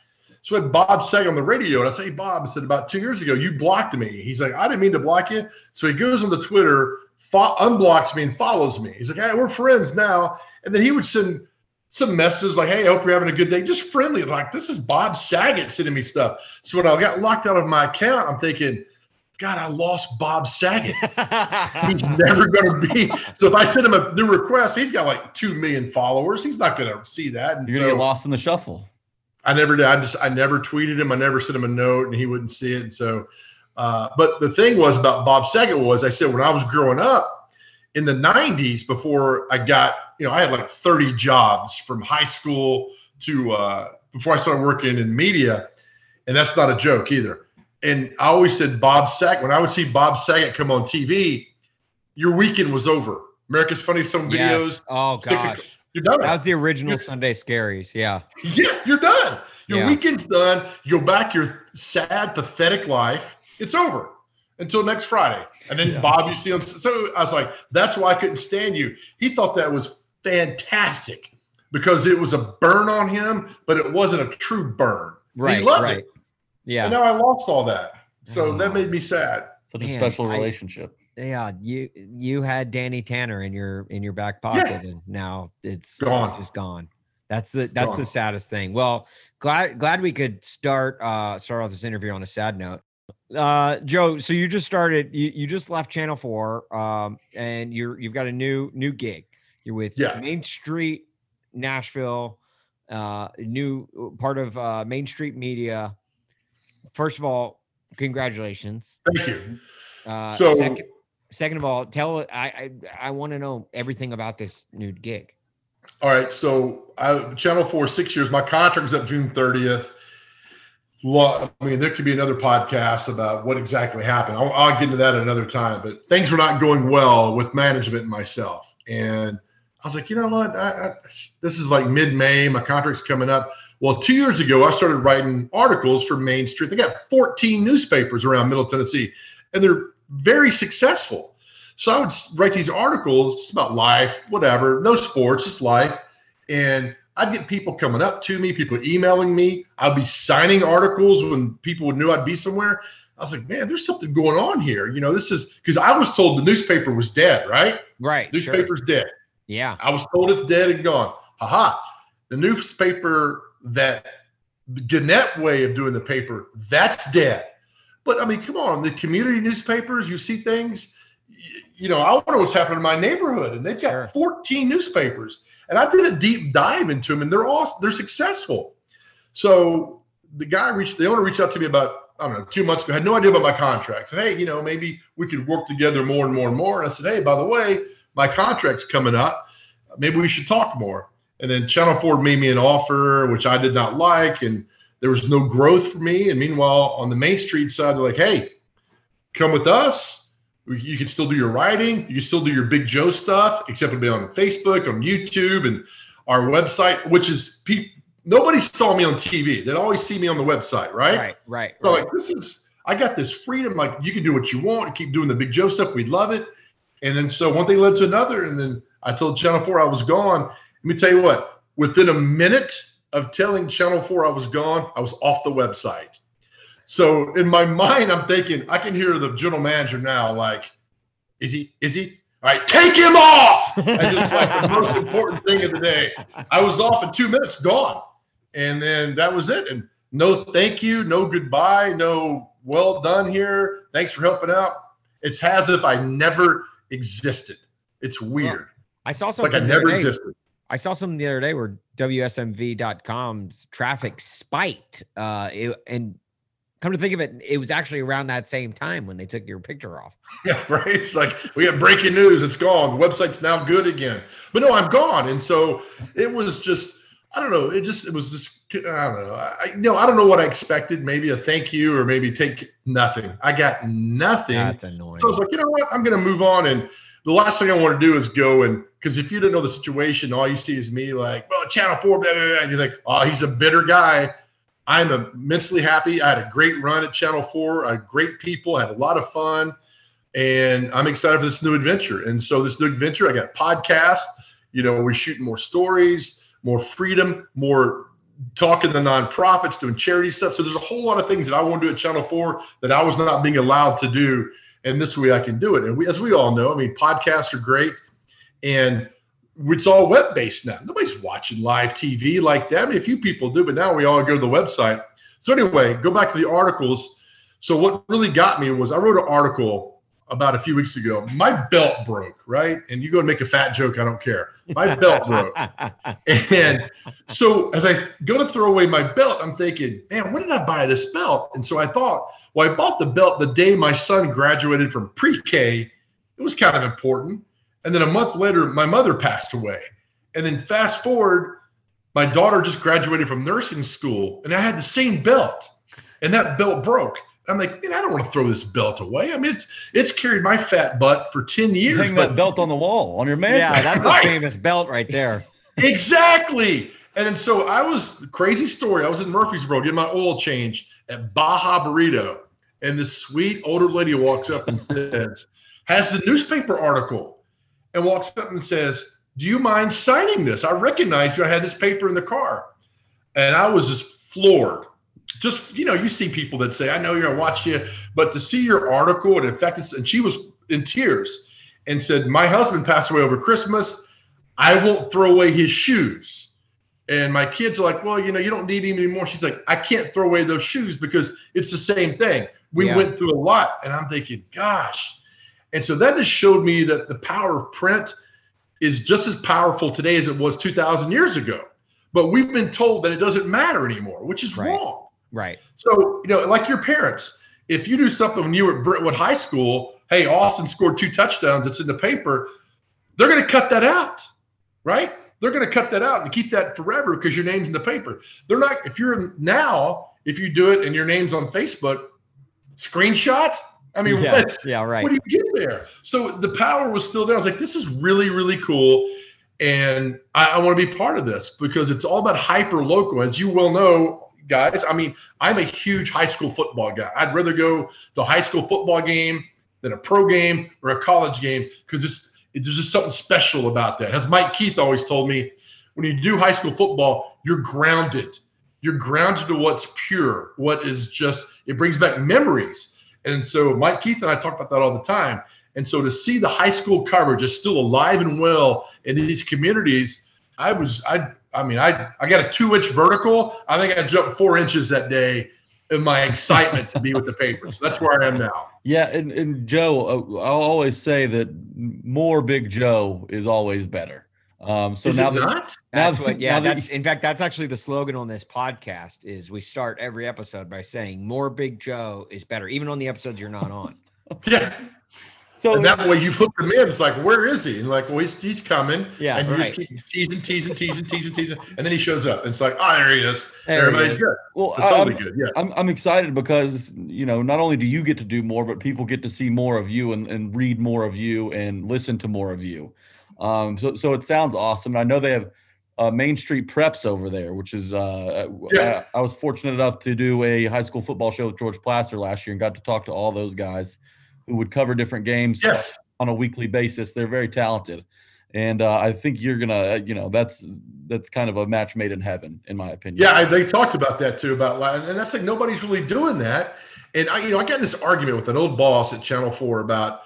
So I had Bob Saget on the radio, and I say, hey, Bob, I said, about two years ago, you blocked me. He's like, I didn't mean to block you. So he goes on the Twitter, fo- unblocks me, and follows me. He's like, hey, we're friends now. And then he would send some messages like, "Hey, I hope you're having a good day." Just friendly, like this is Bob Saget sending me stuff. So when I got locked out of my account, I'm thinking, God, I lost Bob Saget. He's never going to be. So if I send him a new request, he's got like two million followers. He's not going to see that. And You're gonna so get lost in the shuffle. I never did. I just I never tweeted him. I never sent him a note, and he wouldn't see it. And so, uh, but the thing was about Bob Saget was I said when I was growing up in the '90s, before I got you know I had like 30 jobs from high school to uh, before I started working in media, and that's not a joke either. And I always said Bob Saget when I would see Bob Saget come on TV, your weekend was over. America's Funniest Home Videos. Yes. Oh six o'clock. gosh, You're done. that was the original You're- Sunday Scaries. Yeah. Yeah, you're done. Your Yeah. weekend's done. You go back your sad, pathetic life. It's over until next Friday. And then Yeah. Bob, you see him. So I was like, that's why I couldn't stand you. He thought that was fantastic because it was a burn on him, but it wasn't a true burn. Right. he loved right. it. Yeah. And now I lost all that. So that Oh. made me sad. Such a Man, special I- relationship. yeah you you had danny tanner in your in your back pocket and now it's Gone. just gone that's the that's the Gone. saddest thing well glad glad we could start uh start off this interview on a sad note uh joe so you just started you, you just left channel 4 um and you're you've got a new new gig you're with Yeah. main street nashville uh new part of uh main street media first of all congratulations Thank you. uh, So- second, second of all, tell I I, I want to know everything about this new gig. All right. So I Channel Four six years. My contract was up June thirtieth. I mean, there could be another podcast about what exactly happened. I'll, I'll get into that another time. But things were not going well with management and myself. And I was like, you know what? I, I, this is like mid-May. My contract's coming up. Well, two years ago, I started writing articles for Main Street. They got 14 newspapers around Middle Tennessee, and they're very successful. So I would write these articles just about life, whatever, no sports, just life. And I'd get people coming up to me, people emailing me. I'd be signing articles when people knew I'd be somewhere. I was like, man, there's something going on here. You know, this is because I was told the newspaper was dead, right? Right. sure. Newspaper's dead. Yeah. I was told it's dead and gone. Haha. The newspaper that the Gannett way of doing the paper, that's dead. But I mean, come on, the community newspapers, you see things, you know, I wonder what's happening in my neighborhood. And they've got Sure. 14 newspapers. And I did a deep dive into them and they're all they're successful. So the guy reached the owner reached out to me about I don't know, two months ago, had no idea about my contract. Said, hey, you know, maybe we could work together more and more and more. And I said, hey, by the way, my contract's coming up. Maybe we should talk more. And then Channel 4 made me an offer, which I did not like. And there was no growth for me. And meanwhile, on the Main Street side, they're like, hey, come with us. You can still do your writing. You can still do your Big Joe stuff, except it'll be on Facebook, on YouTube, and our website, which is pe- nobody saw me on TV. They'd always see me on the website, right? Right. Right. So right. like this is I got this freedom. Like you can do what you want, and keep doing the big Joe stuff. We'd love it. And then so one thing led to another. And then I told Channel 4 I was gone. Let me tell you what, within a minute of telling Channel 4 I was gone, I was off the website. So in my mind, I'm thinking, I can hear the general manager now, like, is he, is he? All right, take him off. And it's like the most important thing of the day. I was off in two minutes, gone. And then that was it. And no thank you, no goodbye, no well done here. Thanks for helping out. It's as if I never existed. It's weird. I saw It's like. I never day- existed. I saw something the other day where WSMV.com's traffic spiked, uh, it, and Come to think of it, it was actually around that same time when they took your picture off. Yeah, right. It's like we have breaking news. It's gone. The website's now good again. But no, I'm gone. And so it was just, I don't know. It just, it was just, I don't know. I, know, I don't know what I expected. Maybe a thank you or maybe take nothing. I got nothing. That's annoying. So I was like, you know what? I'm going to move on. And the last thing I want to do is go and because if you didn't know the situation, all you see is me like, well, Channel Four, blah, blah, blah, and you think, oh, he's a bitter guy. I'm immensely happy. I had a great run at Channel Four. I had great people. I had a lot of fun, and I'm excited for this new adventure. And so this new adventure, I got podcast. You know, we're shooting more stories, more freedom, more talking to nonprofits, doing charity stuff. So there's a whole lot of things that I want to do at Channel Four that I was not being allowed to do and this way I can do it. And we, as we all know, I mean, podcasts are great, and it's all web based now. Nobody's watching live TV like that. I mean, a few people do, but now we all go to the website. So anyway, go back to the articles. So what really got me was I wrote an article about a few weeks ago. My belt broke, right? And you go and make a fat joke, I don't care. My belt broke. And so as I go to throw away my belt, I'm thinking, man, when did I buy this belt? And so I thought, well, I bought the belt the day my son graduated from pre-K. It was kind of important. And then a month later, my mother passed away. And then fast forward, my daughter just graduated from nursing school, and I had the same belt, and that belt broke. I'm like, man, I don't want to throw this belt away. I mean, it's it's carried my fat butt for 10 years. Hang that belt on the wall on your mantle. Yeah, that's Right. a famous belt right there. exactly. And then so I was crazy story. I was in Murfreesboro getting my oil change at Baja Burrito, and this sweet older lady walks up and says, has the newspaper article, and walks up and says, "Do you mind signing this? I recognized you. I had this paper in the car." And I was just floored. Just you know, you see people that say, "I know you're gonna watch you," but to see your article and in fact, and she was in tears and said, "My husband passed away over Christmas. I won't throw away his shoes." And my kids are like, "Well, you know, you don't need him anymore." She's like, "I can't throw away those shoes because it's the same thing. We Yeah. went through a lot." And I'm thinking, "Gosh." And so that just showed me that the power of print is just as powerful today as it was 2,000 years ago. But we've been told that it doesn't matter anymore, which is Right. wrong. Right. So, you know, like your parents, if you do something when you were at Brentwood High School, hey, Austin scored two touchdowns, it's in the paper, they're going to cut that out, right? They're going to cut that out and keep that forever because your name's in the paper. They're not, if you're now, if you do it and your name's on Facebook, screenshot. I mean, yeah, what? yeah, right. What do you get there? So the power was still there. I was like, this is really, really cool. And I, I want to be part of this because it's all about hyper local. As you well know, guys, I mean, I'm a huge high school football guy. I'd rather go to a high school football game than a pro game or a college game because it's it, there's just something special about that. As Mike Keith always told me, when you do high school football, you're grounded. You're grounded to what's pure, what is just, it brings back memories. And so Mike Keith and I talk about that all the time. And so to see the high school coverage is still alive and well in these communities, I was, I, I mean, I, I got a two inch vertical. I think I jumped four inches that day in my excitement to be with the paper. So that's where I am now. Yeah, and, and Joe, uh, I'll always say that more Big Joe is always better. Um, so Is now that, not? That's that- what, yeah. that That's in fact, that's actually the slogan on this podcast. Is we start every episode by saying more Big Joe is better, even on the episodes you're not on. Yeah. so And that way you hook him in. It's like, where is he? And like, well, he's, he's coming. Yeah, And you right. just keep teasing, teasing, teasing, teasing, teasing. And then he shows up. And it's like, oh, there he is. There he Everybody's is. good. well, So totally I'm- good. Yeah. I'm I'm excited because you know not only do you get to do more, but people get to see more of you and, and read more of you and listen to more of you. Um, so so it sounds awesome. I know they have uh, Main Street Preps over there, which is uh, Yeah. I, I was fortunate enough to do a high school football show with George Plaster last year and got to talk to all those guys who would cover different games Yes. on a weekly basis. They're very talented, and uh, I think you're gonna uh, you know that's that's kind of a match made in heaven, in my opinion. Yeah, I, they talked about that too. About and that's like nobody's really doing that. And I, you know, I got in this argument with an old boss at Channel Four about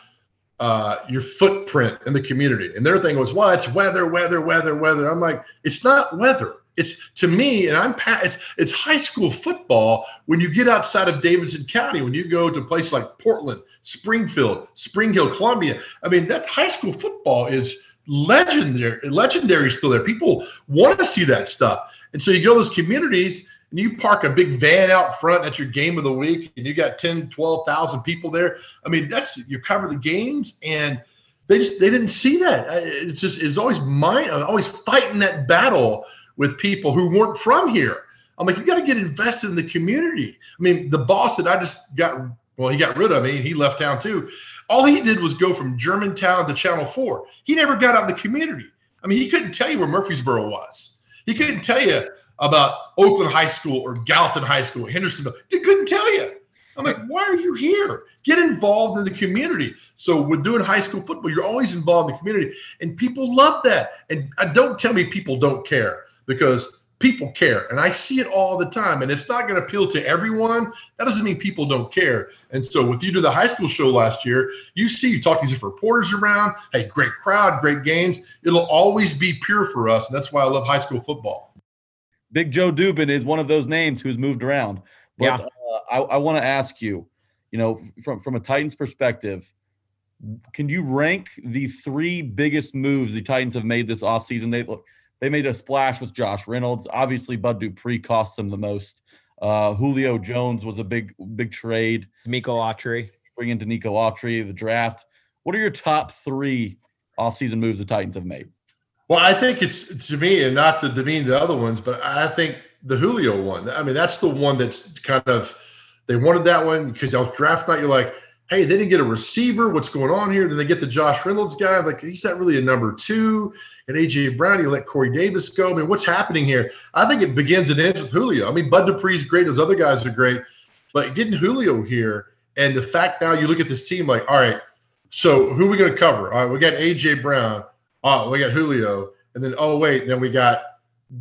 uh, your footprint in the community, and their thing was, well, it's weather, weather, weather, weather. I'm like, it's not weather. It's to me, and I'm it's, it's high school football. When you get outside of Davidson County, when you go to places like Portland, Springfield, Spring Hill, Columbia, I mean, that high school football is legendary. Legendary still there. People want to see that stuff. And so you go to those communities and you park a big van out front at your game of the week and you got 10, 12,000 people there. I mean, that's you cover the games and they just they didn't see that. It's just it's always mine always fighting that battle with people who weren't from here. I'm like, you got to get invested in the community. I mean, the boss that I just got well, he got rid of me. He left town too. All he did was go from Germantown to Channel 4. He never got out in the community. I mean, he couldn't tell you where Murfreesboro was. He couldn't tell you about Oakland High School or Gallatin High School, Hendersonville. He couldn't tell you. I'm like, why are you here? Get involved in the community. So we're doing high school football. You're always involved in the community, and people love that. And uh, don't tell me people don't care because people care, and I see it all the time. And it's not going to appeal to everyone. That doesn't mean people don't care. And so with you to the high school show last year, you see you talk to these reporters around. Hey, great crowd, great games. It'll always be pure for us, and that's why I love high school football. Big Joe Dubin is one of those names who's moved around. But Yeah. uh, I, I want to ask you, you know, from from a Titans perspective, can you rank the three biggest moves the Titans have made this offseason? They look they made a splash with Josh Reynolds. Obviously, Bud Dupree cost them the most. Uh, Julio Jones was a big big trade. Denico Autry. Bring into Nico Autry, the draft. What are your top three offseason moves the Titans have made? Well, I think it's to me, and not to demean the other ones, but I think the Julio one. I mean, that's the one that's kind of they wanted that one because was draft night. You're like, hey, they didn't get a receiver. What's going on here? Then they get the Josh Reynolds guy. Like he's not really a number two. And AJ Brown, you let Corey Davis go. I mean, what's happening here? I think it begins and ends with Julio. I mean, Bud Dupree's great. Those other guys are great, but getting Julio here and the fact now you look at this team like, all right, so who are we going to cover? All right, we got AJ Brown. Oh, we got Julio, and then oh wait, then we got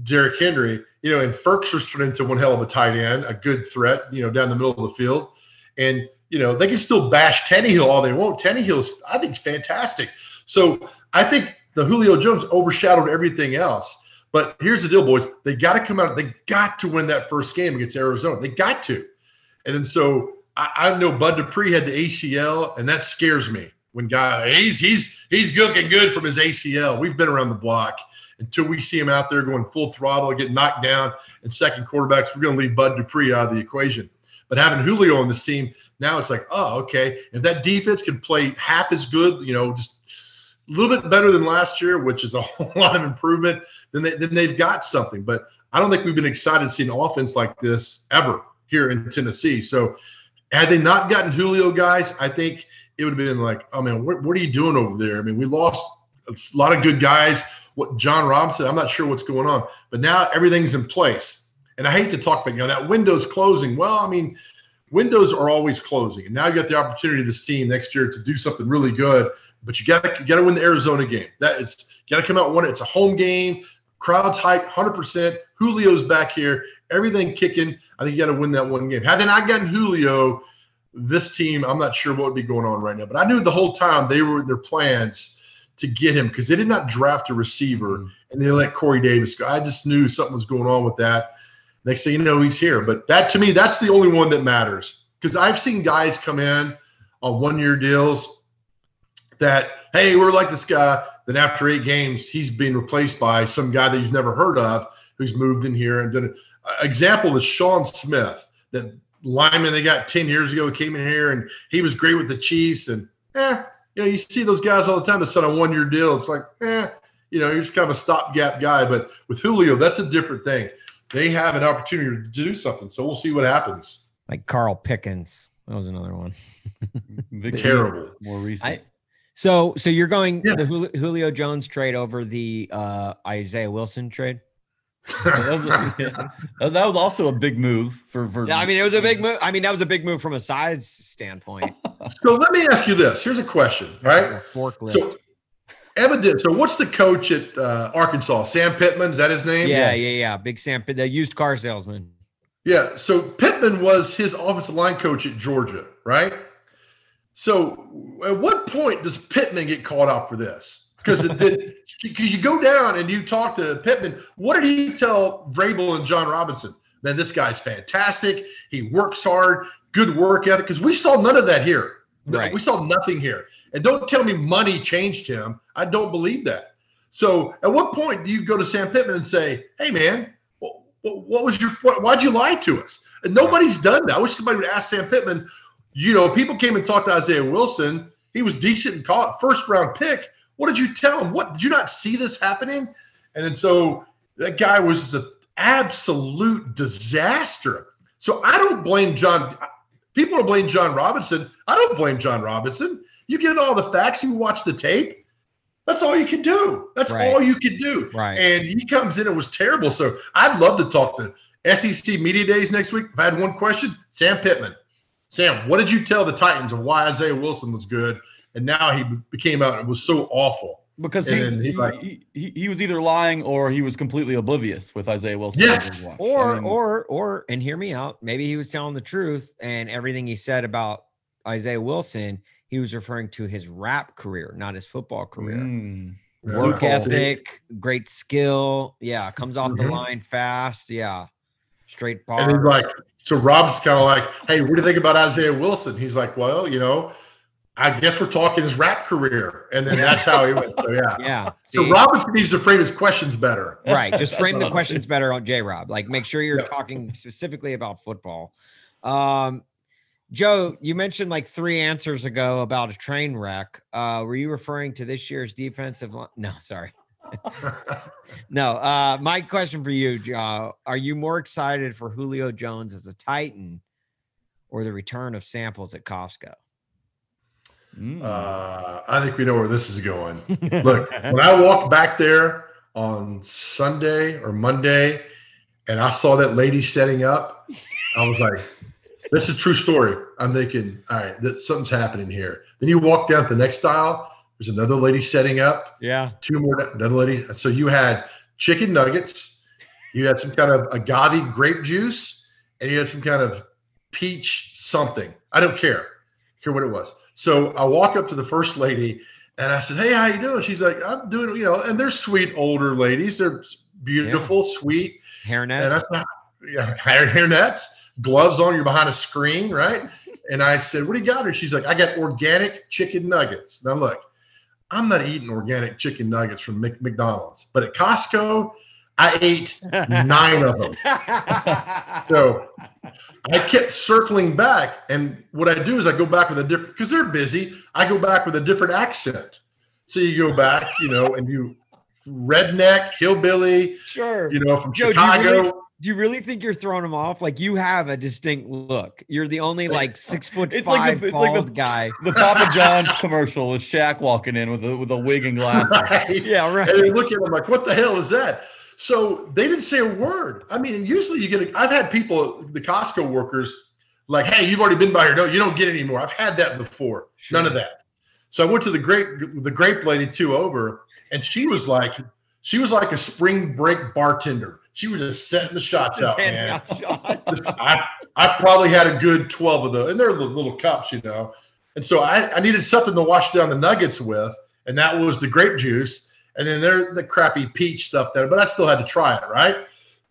Derrick Henry. You know, and Firkser's turned into one hell of a tight end, a good threat. You know, down the middle of the field, and you know they can still bash Tannehill all they want. Tannehill's I think fantastic. So I think the Julio Jones overshadowed everything else. But here's the deal, boys. They got to come out. They got to win that first game against Arizona. They got to. And then so I, I know Bud Dupree had the ACL, and that scares me. When guy he's he's he's looking good from his ACL. We've been around the block until we see him out there going full throttle, get knocked down, and second quarterbacks. We're going to leave Bud Dupree out of the equation. But having Julio on this team now, it's like, oh, okay. If that defense can play half as good, you know, just a little bit better than last year, which is a whole lot of improvement, then they, then they've got something. But I don't think we've been excited to see an offense like this ever here in Tennessee. So had they not gotten Julio guys, I think it would have been like, oh man, what, what are you doing over there? I mean, we lost a lot of good guys. What Jon Robinson, I'm not sure what's going on, but now everything's in place. And I hate to talk about, you know, that window's closing. Well, I mean, windows are always closing. And now you got the opportunity this team next year to do something really good. But you got to got to win the Arizona game. That is got to come out one. It's a home game. Crowd's hyped, 100%. Julio's back here. Everything kicking. I think you got to win that one game. Had they not gotten Julio, this team, I'm not sure what would be going on right now. But I knew the whole time they were in their plans to get him because they did not draft a receiver mm-hmm. and they let Corey Davis go. I just knew something was going on with that. Next thing you know, he's here. But that to me, that's the only one that matters because I've seen guys come in on one year deals that, hey, we're like this guy. Then after eight games, he's being replaced by some guy that you've never heard of who's moved in here and done it. Example is Sean Smith, that lineman they got 10 years ago came in here and he was great with the Chiefs. And, eh, you know, you see those guys all the time that sign a one year deal. It's like, eh, you know, he's just kind of a stopgap guy. But with Julio, that's a different thing. They have an opportunity to do something. So we'll see what happens. Like Carl Pickens. That was another one. Vic Terrible. More recent. I- So so you're going Yeah. the Julio Jones trade over the uh, Isaiah Wilson trade? That, was, yeah. That- that was also a big move for. for Yeah, I mean it was a big move. I mean that was a big move from a size standpoint. so let me ask you this. Here's a question, right? A forklift. So evident. So what's the coach at uh, Arkansas? Sam Pittman, is that his name? yeah, yeah, yeah. Big Sam, the used car salesman. Yeah. So Pittman was his offensive line coach at Georgia, right? So at what point does Pittman get called out for this? Because because you go down and you talk to Pittman, what did he tell Vrabel and Jon Robinson? Man, this guy's fantastic. He works hard, good work ethic. Because we saw none of that here. Right. We saw nothing here. And don't tell me money changed him. I don't believe that. So at what point do you go to Sam Pittman and say, "Hey, man, what, what was your what, why'd you lie to us? And nobody's done that. I wish somebody would ask Sam Pittman. You know, people came and talked to Isaiah Wilson. He was decent and caught first round pick. What did you tell him? What did you not see this happening? And then so that guy was an absolute disaster. So I don't blame Jon. People don't blame Jon Robinson. I don't blame Jon Robinson. You get all the facts, you watch the tape. That's all you can do. That's Right. all you can do. Right. And he comes in and was terrible. So I'd love to talk to SEC Media Days next week. If I had one question, Sam Pittman. Sam, what did you tell the Titans of why Isaiah Wilson was good? And now he became out and was so awful. Because he, he he, like- he, he, he was either lying or he was completely oblivious with Isaiah Wilson. Yes. Or I mean, or or and hear me out. Maybe he was telling the truth and everything he said about Isaiah Wilson, he was referring to his rap career, not his football career. mm, Work Loophole. ethic, great skill. Yeah, comes off the Mhm. line fast. Yeah. Straight bars. And then like, so Rob's kind of like, hey, what do you think about Isaiah Wilson? He's like, well, you know, I guess we're talking his rap career. And then that's how he went. So yeah. yeah. So? Robinson needs to frame his questions better. right. Just frame the questions better on J Rob. Like make sure you're Yeah. talking specifically about football. Um Joe, you mentioned like three answers ago about a train wreck. Uh, were you referring to this year's defensive line? No, sorry. No. Uh, my question for you, Joe, are you more excited for Julio Jones as a Titan or the return of samples at Costco? Mm. Uh, I think we know where this is going. Look, when I walked back there on Sunday or Monday and I saw that lady setting up, I was like, this is a true story. I'm thinking, all right, that something's happening here. Then you walk down to the next aisle, there's another lady setting up, yeah. two more, another lady. So you had chicken nuggets, you had some kind of agave grape juice, and you had some kind of peach something. I don't care, care what it was. So I walk up to the first lady and I said, "Hey, how you doing?" She's like, "I'm doing," you know, and they're sweet older ladies. They're beautiful, sweet, Hairnet. and I thought, yeah, hair, hair nets, gloves on, you're behind a screen, right? And I said, What do you got her? She's like, I got organic chicken nuggets. Now, look, I'm not eating organic chicken nuggets from Mc- McDonald's, but at Costco, I ate nine of them. So I kept circling back. And what I do is I go back with a different, because they're busy, I go back with a different accent. So you go back, you know, and you redneck, hillbilly, sure. you know, from Joe, do you really- Chicago. Do you really think you're throwing them off? Like you have a distinct look. You're the only like six foot It's like five the- it's like the- guy. the Papa John's commercial with Shaq walking in with a, with a wig and glasses. Right? Yeah, right. And they look at him like, what the hell is that? So they didn't say a word. I mean, usually you get, a, I've had people, the Costco workers, like, hey, you've already been by here. No, you don't get any more. I've had that before. None of that. So I went to the grape, the grape lady two over, and she was like, she was like a spring break bartender. She was just setting the shots Just out, man. out shots. I, I probably had a good 12 of those, and they're the little cups, you know. And so I, I needed something to wash down the nuggets with, and that was the grape juice. And then there the crappy peach stuff there, but I still had to try it, right?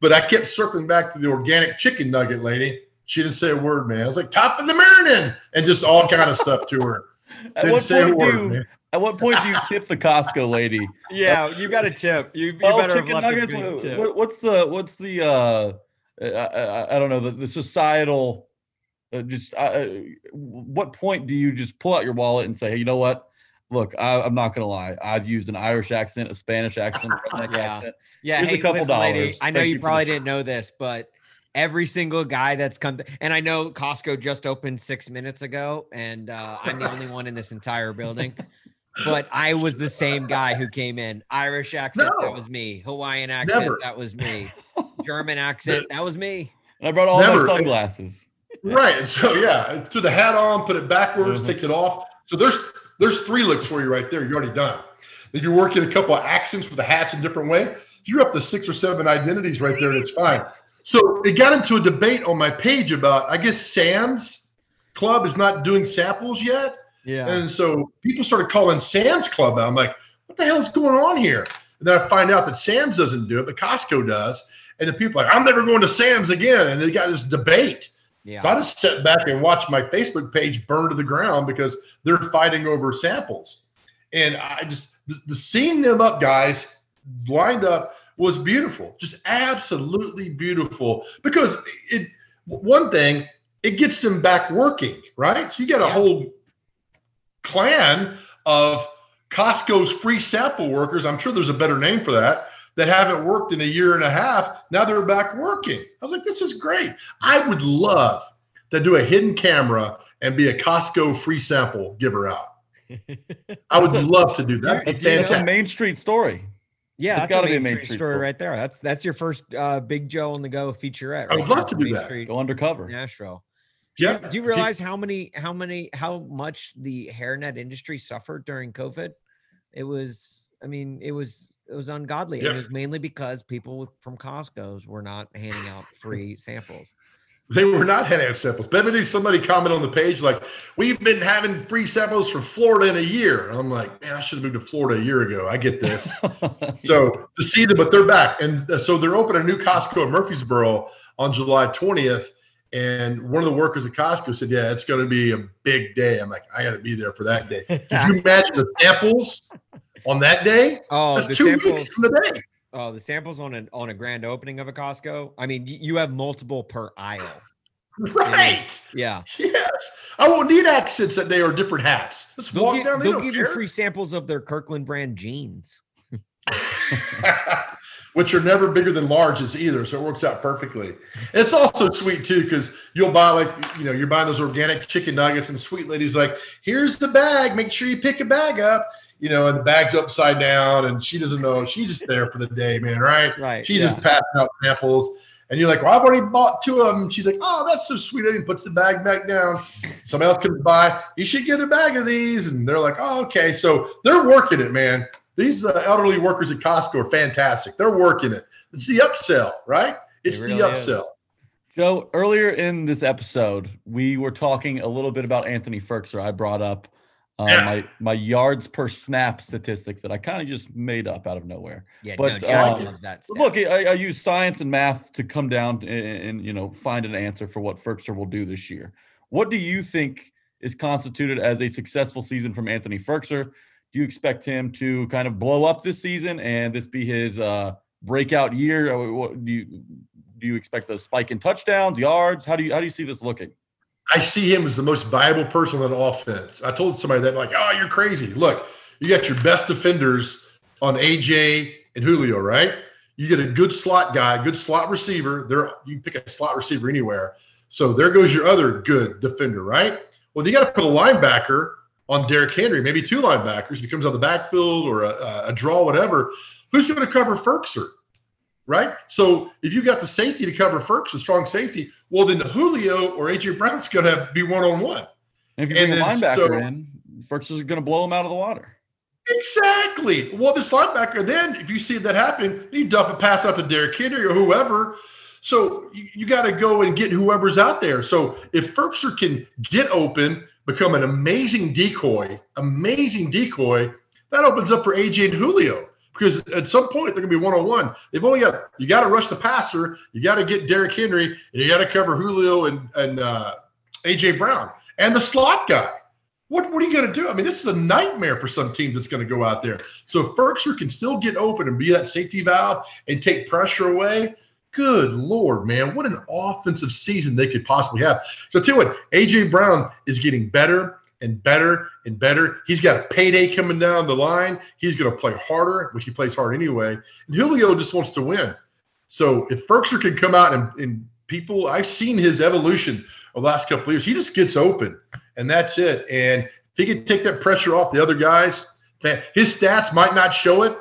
But I kept circling back to the organic chicken nugget lady. She didn't say a word, man. I was like, top of the morning, and just all kind of stuff to her. At Didn't what say a point do word, you, man. at what point do you tip the Costco lady? Yeah, you got a tip. You, you Well, better have chicken left nuggets. good what- tip. what- what's the what's the uh, I, I, I don't know the, the societal. Uh, just uh, uh, what point do you just pull out your wallet and say, hey, you know what? Look, I, I'm not gonna lie. I've used an Irish accent, a Spanish accent, a Yeah. accent. Yeah, Here's a couple listen, lady, dollars. I know you you probably didn't know this, but every single guy that's come, and I know Costco just opened six minutes ago, and uh, I'm the only one in this entire building. But I was the same guy who came in. Irish accent, No. that was me. Hawaiian accent, Never. that was me. German accent, that was me. And I brought all Never. my sunglasses. Right. And so yeah, threw the hat on, put it backwards, Mhm. take it off. So there's there's three looks for you right there. You're already done. If you're working a couple of accents with the hats in different way. You're up to six or seven identities right there, and it's fine. So it got into a debate on my page about I guess Sam's Club is not doing samples yet. Yeah. And so people started calling Sam's Club out. I'm like, what the hell is going on here? And then I find out that Sam's doesn't do it, but Costco does. And the people are like, I'm never going to Sam's again. And they got this debate. Yeah. So I just sat back and watched my Facebook page burn to the ground because they're fighting over samples. And I just the, the seeing them up guys lined up was beautiful, just absolutely beautiful. Because it, one thing, it gets them back working, right? So you got a Yeah. whole clan of Costco's free sample workers. I'm sure there's a better name for that that haven't worked in a year and a half. Now they're back working. I was like, this is great. I would love to do a hidden camera and be a Costco free sample giver out. I would love to do that. Do you- do you know- It's a. Main Street story. Yeah, It's that's gotta be a Main Main Street Street story story. right there. That's that's your first uh, Big Joe on the go featurette. I would love to do Main that. Street, Go undercover. Nashville. Yeah. Do you realize how many, how many, how much the hairnet industry suffered during COVID? It was, I mean, it was, it was ungodly, and Yeah. it was mainly because people with, from Costco's were not handing out free samples. They were not handing out samples. But maybe somebody comment on the page like, "We've been having free samples from Florida in a year." And I'm like, "Man, I should have moved to Florida a year ago." I get this. so to see them, but they're back, and uh, so they're opening a new Costco in Murfreesboro on July 20th. And one of the workers at Costco said, "Yeah, it's going to be a big day." I'm like, "I got to be there for that day." Could you imagine the samples on that day? Oh, That's the two samples. weeks from the day. Oh, the samples on a on a grand opening of a Costco. I mean, you have multiple per aisle. Right. Yeah, Yes. I won't need accents that day or different hats. Just they'll, walk down. They they'll don't give you free samples of their Kirkland brand jeans. which are never bigger than larges either. So it works out perfectly. It's also sweet too because you'll buy like you know you're buying those organic chicken nuggets and sweet lady's like, "Here's the bag. Make sure you pick a bag up." You know, and the bag's upside down, and she doesn't know. She's just there for the day, man. Right? Right. She's yeah. just passing out samples. And you're like, well, I've already bought two of them. She's like, oh, that's so sweet. And he puts the bag back down. Somebody else comes by. You should get a bag of these. And they're like, oh, okay. So they're working it, man. These uh, elderly workers at Costco are fantastic. They're working it. It's the upsell, right? It's really the is. upsell. Joe, earlier in this episode, we were talking a little bit about Anthony Firkser. I brought up uh, Yeah. my my yards per snap statistic that I kind of just made up out of nowhere. Yeah, but, no, Jared um, loves that. Stat. Look, I, I use science and math to come down and, and you know find an answer for what Firkser will do this year. What do you think is constituted as a successful season from Anthony Firkser? Do you expect him to kind of blow up this season and this be his uh, breakout year? What, do you do you expect a spike in touchdowns, yards? How do you how do you see this looking? I see him as the most viable person on offense. I told somebody that, like, oh, you're crazy. Look, you got your best defenders on AJ and Julio, right? You get a good slot guy, good slot receiver. There, you pick a slot receiver anywhere. So there goes your other good defender, right? Well, you got to put a linebacker on Derrick Henry, maybe two linebackers. He comes out the backfield or a, a draw, whatever. Who's going to cover Firkser? Right? So if you got the safety to cover Firks, a strong safety, well then Julio or AJ Brown's going to be one on one. And if you And bring a then linebacker so- in, is going to blow him out of the water. Exactly. Well, this linebacker, then if you see that happening, you dump a pass out to Derrick Henry or whoever. So you, you got to go and get whoever's out there. So if Firkser can get open, become an amazing decoy, amazing decoy, that opens up for AJ and Julio. Because at some point they're gonna be one on one. They've only got you got to rush the passer, you got to get Derrick Henry, and you got to cover Julio and and uh, AJ Brown and the slot guy. What, what are you going to do? I mean, this is a nightmare for some teams that's going to go out there. So if Firkser can still get open and be that safety valve and take pressure away, good Lord, man, what an offensive season they could possibly have. So tell you what, AJ Brown is getting better and better and better. He's got a payday coming down the line. He's going to play harder, which he plays hard anyway. And Julio just wants to win. So if Firkser can come out and, and people, I've seen his evolution the last couple years. He just gets open, and that's it. And if he can take that pressure off the other guys, his stats might not show it.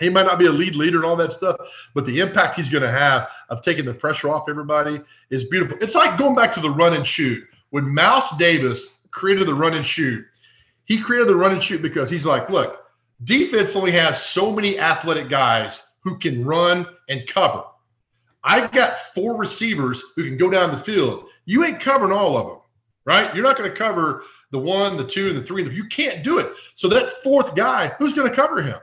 He might not be a lead leader and all that stuff, but the impact he's going to have of taking the pressure off everybody is beautiful. It's like going back to the run and shoot. When Mouse Davis created the run and shoot, he created the run and shoot because he's like, look, defense only has so many athletic guys who can run and cover. I've got four receivers who can go down the field. You ain't covering all of them, right? You're not going to cover the one, the two, and the three. You can't do it. So that fourth guy, who's going to cover him?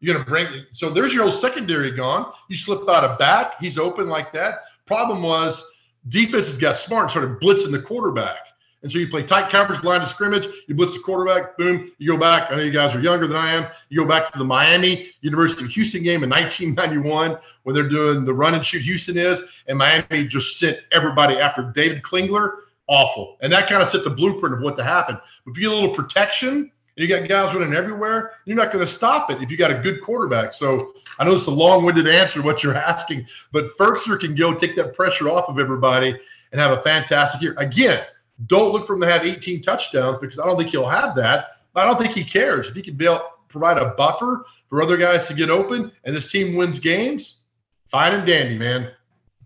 You're going to bring. So there's your old secondary gone. You slip out a back. He's open like that. Problem was defenses got smart and started blitzing the quarterback. And so you play tight coverage, line of scrimmage, you blitz the quarterback, boom, you go back. I know you guys are younger than I am. You go back to the Miami University of Houston game in 1991 when they're doing the run and shoot Houston is, and Miami just sent everybody after David Klingler. Awful. And that kind of set the blueprint of what to happen. If you get a little protection, and you got guys running everywhere, you're not going to stop it if you got a good quarterback. So I know it's a long-winded answer to what you're asking, but Firkser can go take that pressure off of everybody and have a fantastic year. Again, don't look for him to have 18 touchdowns because I don't think he'll have that. I don't think he cares. If he can able, provide a buffer for other guys to get open and this team wins games, fine and dandy, man.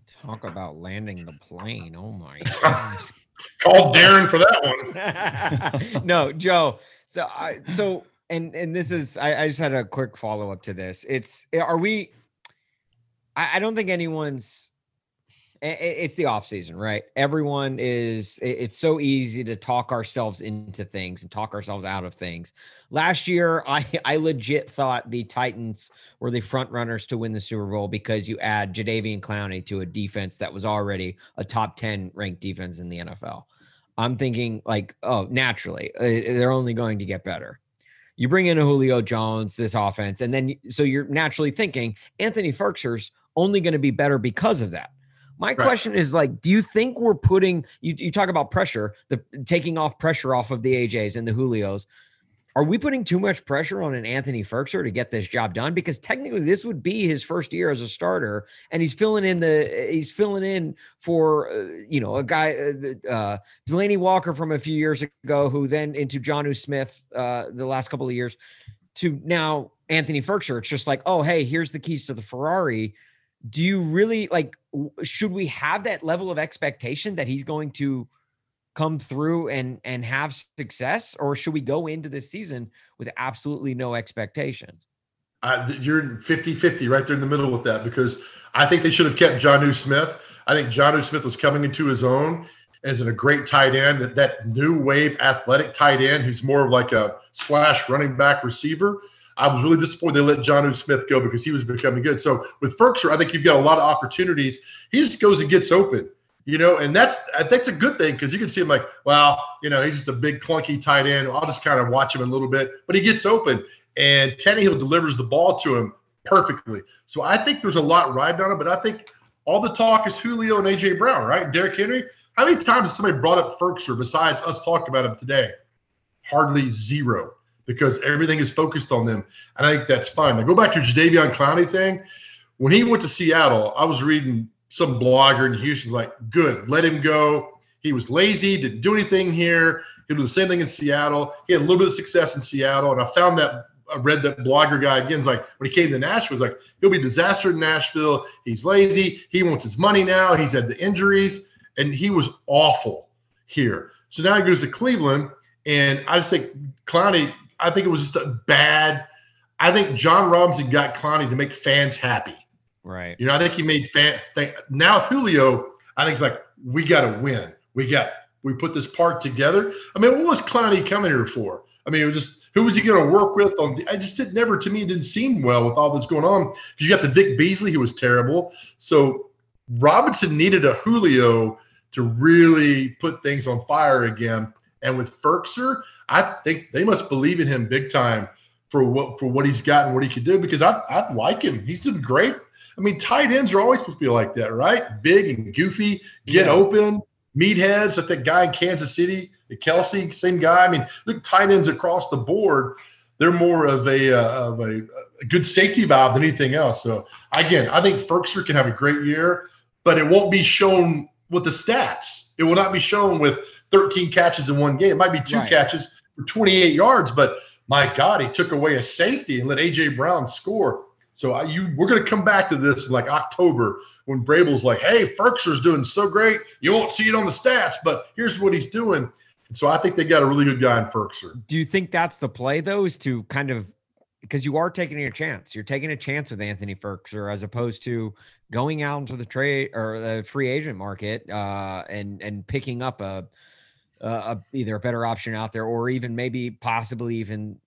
Talk about landing the plane. Oh my Call Darren for that one. no, Joe. So I so and and this is I, I just had a quick follow up to this. It's are we I, I don't think anyone's it's the off season, right? Everyone is it's so easy to talk ourselves into things and talk ourselves out of things. Last year, I I legit thought the Titans were the front runners to win the Super Bowl because you add Jadeveon Clowney to a defense that was already a top 10 ranked defense in the NFL. I'm thinking like, oh, naturally, uh, they're only going to get better. You bring in a Julio Jones, this offense, and then so you're naturally thinking Anthony Firkser's only going to be better because of that. My right. question is like, do you think we're putting you, you talk about pressure, the taking off pressure off of the AJs and the Julios? Are we putting too much pressure on an Anthony Firkser to get this job done? Because technically, this would be his first year as a starter, and he's filling in the he's filling in for uh, you know a guy uh, uh, Delanie Walker from a few years ago, who then into Jonnu Smith uh, the last couple of years, to now Anthony Firkser. It's just like, oh hey, here's the keys to the Ferrari do you really like should we have that level of expectation that he's going to come through and and have success or should we go into this season with absolutely no expectations? Uh, you're 50-50 right there in the middle with that because i think they should have kept john Jonnu Smith. I think john Jonnu Smith was coming into his own as a great tight end that, that new wave athletic tight end who's more of like a slash running back receiver I was really disappointed they let Jonnu Smith go because he was becoming good. So with Firkser, I think you've got a lot of opportunities. He just goes and gets open, you know, and that's that's a good thing because you can see him like, well, you know, he's just a big clunky tight end. I'll just kind of watch him a little bit, but he gets open, and Tannehill delivers the ball to him perfectly. So I think there's a lot riding on it, but I think all the talk is Julio and AJ Brown, right? Derrick Henry. How many times has somebody brought up Firkser besides us talking about him today? Hardly zero because everything is focused on them. And I think that's fine. Now go back to Jadeveon Clowney thing. When he went to Seattle, I was reading some blogger in Houston like, good, let him go. He was lazy, didn't do anything here. He do the same thing in Seattle. He had a little bit of success in Seattle. And I found that I read that blogger guy again. Like when he came to Nashville, it's like he'll be disaster in Nashville. He's lazy. He wants his money now. He's had the injuries, and he was awful here. So now he goes to Cleveland, and I just think Clowney I think it was just a bad. I think Jon Robinson got Clowney to make fans happy. Right. You know, I think he made fan. Think, now Julio, I think it's like we got to win. We got we put this part together. I mean, what was Clowney coming here for? I mean, it was just who was he going to work with? On I just did never to me it didn't seem well with all this going on because you got the Vic Beasley who was terrible. So Robinson needed a Julio to really put things on fire again. And with Firkser, I think they must believe in him big time for what for what he's got and what he could do because I I like him. He's doing great. I mean, tight ends are always supposed to be like that, right? Big and goofy, get yeah. open, meatheads. Like that guy in Kansas City, the Kelce, same guy. I mean, look, tight ends across the board. They're more of a uh, of a, a, good safety valve than anything else. So again, I think Firkser can have a great year, but it won't be shown with the stats. It will not be shown with 13 catches in one game. It might be two right. catches for 28 yards, but my God, he took away a safety and let AJ Brown score. So I, you, we're going to come back to this in like October when Vrabel's like, "Hey, Firkser's doing so great. You won't see it on the stats, but here's what he's doing." And so I think they got a really good guy in Firkser. Do you think that's the play though? Is to kind of because you are taking your chance. You're taking a chance with Anthony Firkser as opposed to going out into the trade or the free agent market uh, and and picking up a uh, a, either a better option out there or even maybe possibly even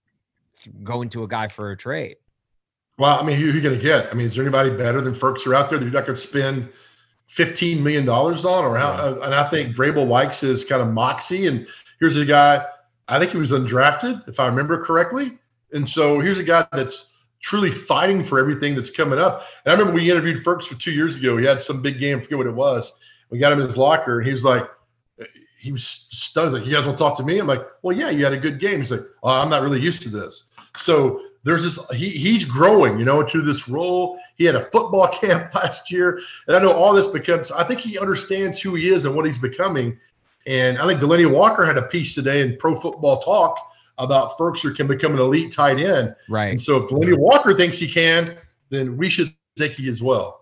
going to a guy for a trade. Well, I mean, who are you going to get? I mean, is there anybody better than Firkser out there that you're not going to spend fifteen million dollars on, or how? uh, And I think Vrabel likes his kind of moxie. And here's a guy. I think he was undrafted, if I remember correctly. And so here's a guy that's truly fighting for everything that's coming up. And I remember we interviewed Firkser two years ago. He had some big game, I forget what it was. We got him in his locker, and he was like, he was stunned. He's like, you guys want to talk to me? I'm like, well, yeah, you had a good game. He's like, oh, I'm not really used to this. So there's this, he, he's growing, you know, into this role. He had a football camp last year. And I know all this becomes, I think he understands who he is and what he's becoming. And I think Delanie Walker had a piece today in Pro Football Talk about Firkser can become an elite tight end. Right. And so if Delanie Walker thinks he can, then we should think he as well.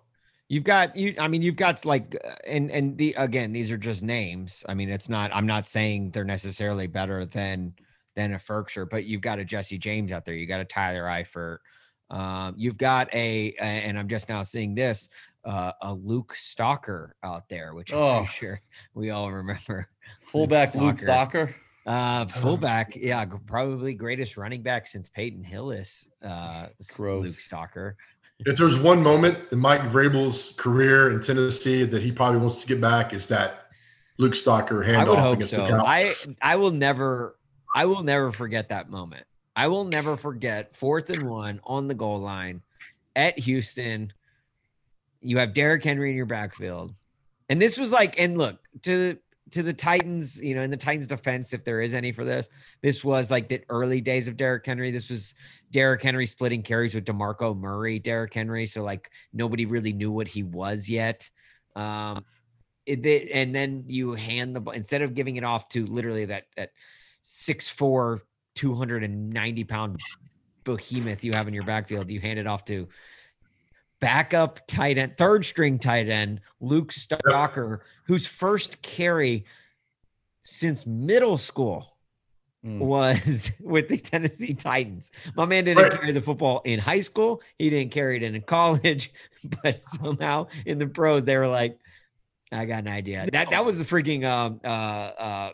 You've got you. I mean, you've got like, uh, and and the again, these are just names. I mean, it's not. I'm not saying they're necessarily better than than a Firkser, but you've got a Jesse James out there. You got a Tyler Eifert. Um, you've got a, and I'm just now seeing this, uh, a Luke Stocker out there, which I'm Oh. sure we all remember. Fullback Luke Stocker. Uh, fullback, yeah, probably greatest running back since Peyton Hillis. Uh, s- Luke Gross. Stocker. If there's one moment in Mike Vrabel's career in Tennessee that he probably wants to get back, is that Luke Stocker handoff I would hope against so. the I I will never I will never forget that moment. I will never forget fourth and one on the goal line at Houston. You have Derrick Henry in your backfield. And this was like, and look, to to the Titans, you know, in the Titans defense, if there is any for this, this was like the early days of Derrick Henry. This was Derrick Henry splitting carries with DeMarco Murray, Derrick Henry. So like nobody really knew what he was yet. Um, it, and then you hand the instead of giving it off to literally that that six four, two hundred and ninety pound behemoth you have in your backfield, you hand it off to backup tight end, third string tight end, Luke Stocker, whose first carry since middle school Mm. was with the Tennessee Titans. My man didn't Right. carry the football in high school. He didn't carry it in college, but somehow in the pros they were like, "I got an idea." That that was the freaking um uh uh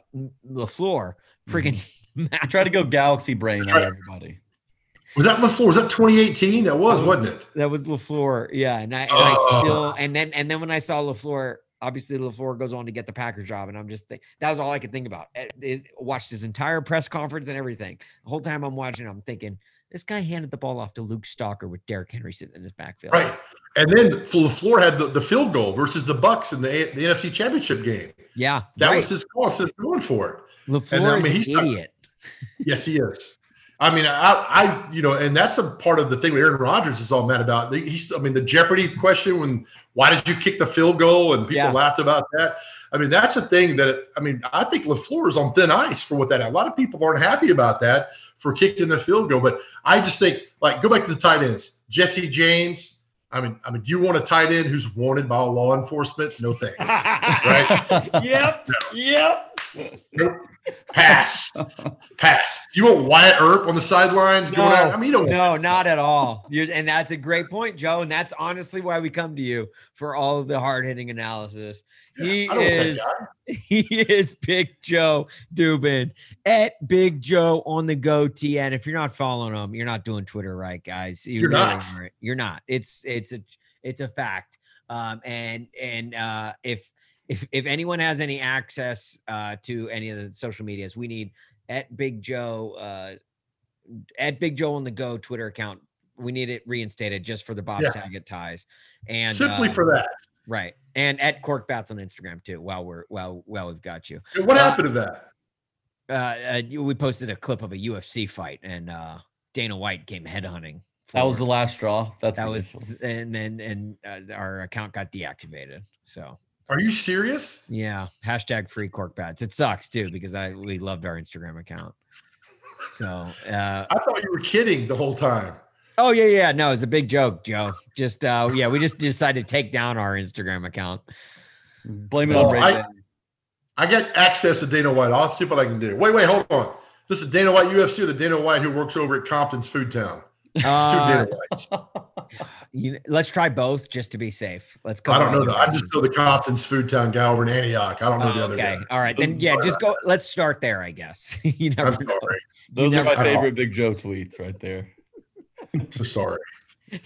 Lafleur freaking. I tried to go galaxy brain on everybody. Was that Lafleur? Was that 2018? That was, wasn't it? That was Lafleur, yeah, and I, and I Oh. still and then and then when I saw Lafleur, obviously Lafleur goes on to get the Packers job, and I'm just think that was all I could think about. Eh, it- watched his entire press conference and everything. The whole time I'm watching, I'm thinking this guy handed the ball off to Luke Stocker with Derrick Henry sitting in his backfield. Right. And then LaFleur had the, the field goal versus the Bucs in the, the NFC Championship game. Yeah, That right. was his call. So he's going for it. Lafleur I mean, is an not- idiot. Yes, he is. I mean, I, I, you know, and that's a part of the thing with Aaron Rodgers is all mad about. He's, I mean, the Jeopardy question when why did you kick the field goal and people Yeah. laughed about that. I mean, that's a thing that I mean, I think Lafleur is on thin ice for what that. A lot of people aren't happy about that for kicking the field goal, but I just think like go back to the tight ends, Jesse James. I mean, I mean, do you want a tight end who's wanted by law enforcement? No thanks. right? yep. Yep. Pass. Pass. Do you want Wyatt Earp on the sidelines going No, out? I mean, No, not at all. You're, and that's a great point, Joe. And that's honestly why we come to you for all of the hard hitting analysis. He want that is he is Big Joe Dubin at Big Joe on the go TN. If you're not following him, you're not doing Twitter right, guys. You You're really not. aren't. You're not. It's it's a it's a fact. Um, and and uh, if if if anyone has any access uh, to any of the social medias, we need at Big Joe uh, at Big Joe on the go Twitter account. We need it reinstated just for the Bob Yeah. Saget ties. And Simply uh, for that. right. And at Cork Bats on Instagram too. While we're well, well, we've got you And What Uh, happened to that? uh, uh, we posted a clip of a UFC fight, and uh, Dana White came headhunting. That was the last straw. That's that was, and then and uh, our account got deactivated. So Are you serious? yeah, hashtag free cork bats. It sucks too because I we loved our Instagram account. So uh, I thought you were kidding the whole time. oh yeah yeah no it's a big joke Joe. Just uh, yeah we just decided to take down our Instagram account. Blame it Well, on Ray I- J. I get access to Dana White. I'll see what I can do. Wait, wait, hold on. This is Dana White UFC or the Dana White who works over at Compton's Food Town. Two Uh, you, let's try both just to be safe. Let's go. I don't know all that. I just know the Compton's Food Town guy over in Antioch. I don't know the Oh, other okay. guy. All right. Then yeah, just go. Let's start there, I guess. you never I'm know. sorry. Those are never my know. favorite Big Joe tweets right there. So sorry.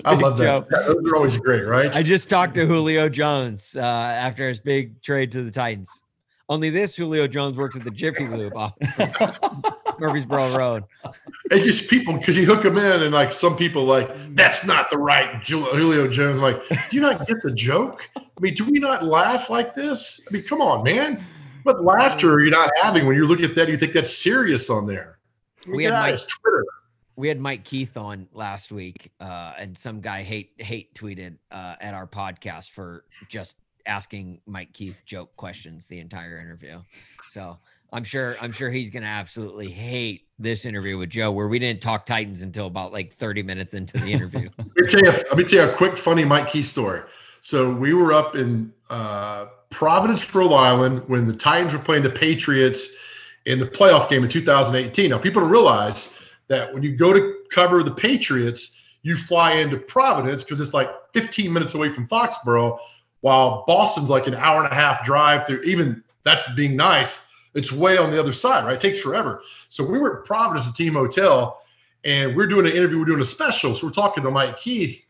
I Big love Joe. that. Yeah, those are always great, right? I just talked to Julio Jones uh, after his big trade to the Titans. Only this Julio Jones works at the Jiffy Lube off Murfreesboro Road. It just people because you hook them in, and like some people like that's not the right Julio Jones. Like, do you not get the joke? I mean, do we not laugh like this? I mean, come on, man. What laughter are you not having when you look at that? You think that's serious on there? We Get had Mike- Twitter. We had Mike Keith on last week, uh, and some guy hate hate tweeted uh, at our podcast for just asking Mike Keith joke questions the entire interview. So I'm sure I'm sure he's gonna absolutely hate this interview with Joe, where we didn't talk Titans until about like 30 minutes into the interview. Let me tell you. Let me tell you a quick, funny Mike Keith story. So we were up in uh, Providence, Rhode Island, when the Titans were playing the Patriots in the playoff game in 2018. Now, people don't realize that when you go to cover the Patriots, you fly into Providence because it's like 15 minutes away from Foxborough, while Boston's like an hour and a half drive through. Even that's being nice. It's way on the other side, right? It takes forever. So we were at Providence, a team hotel, and we're doing an interview. We're doing a special. So we're talking to Mike Keith,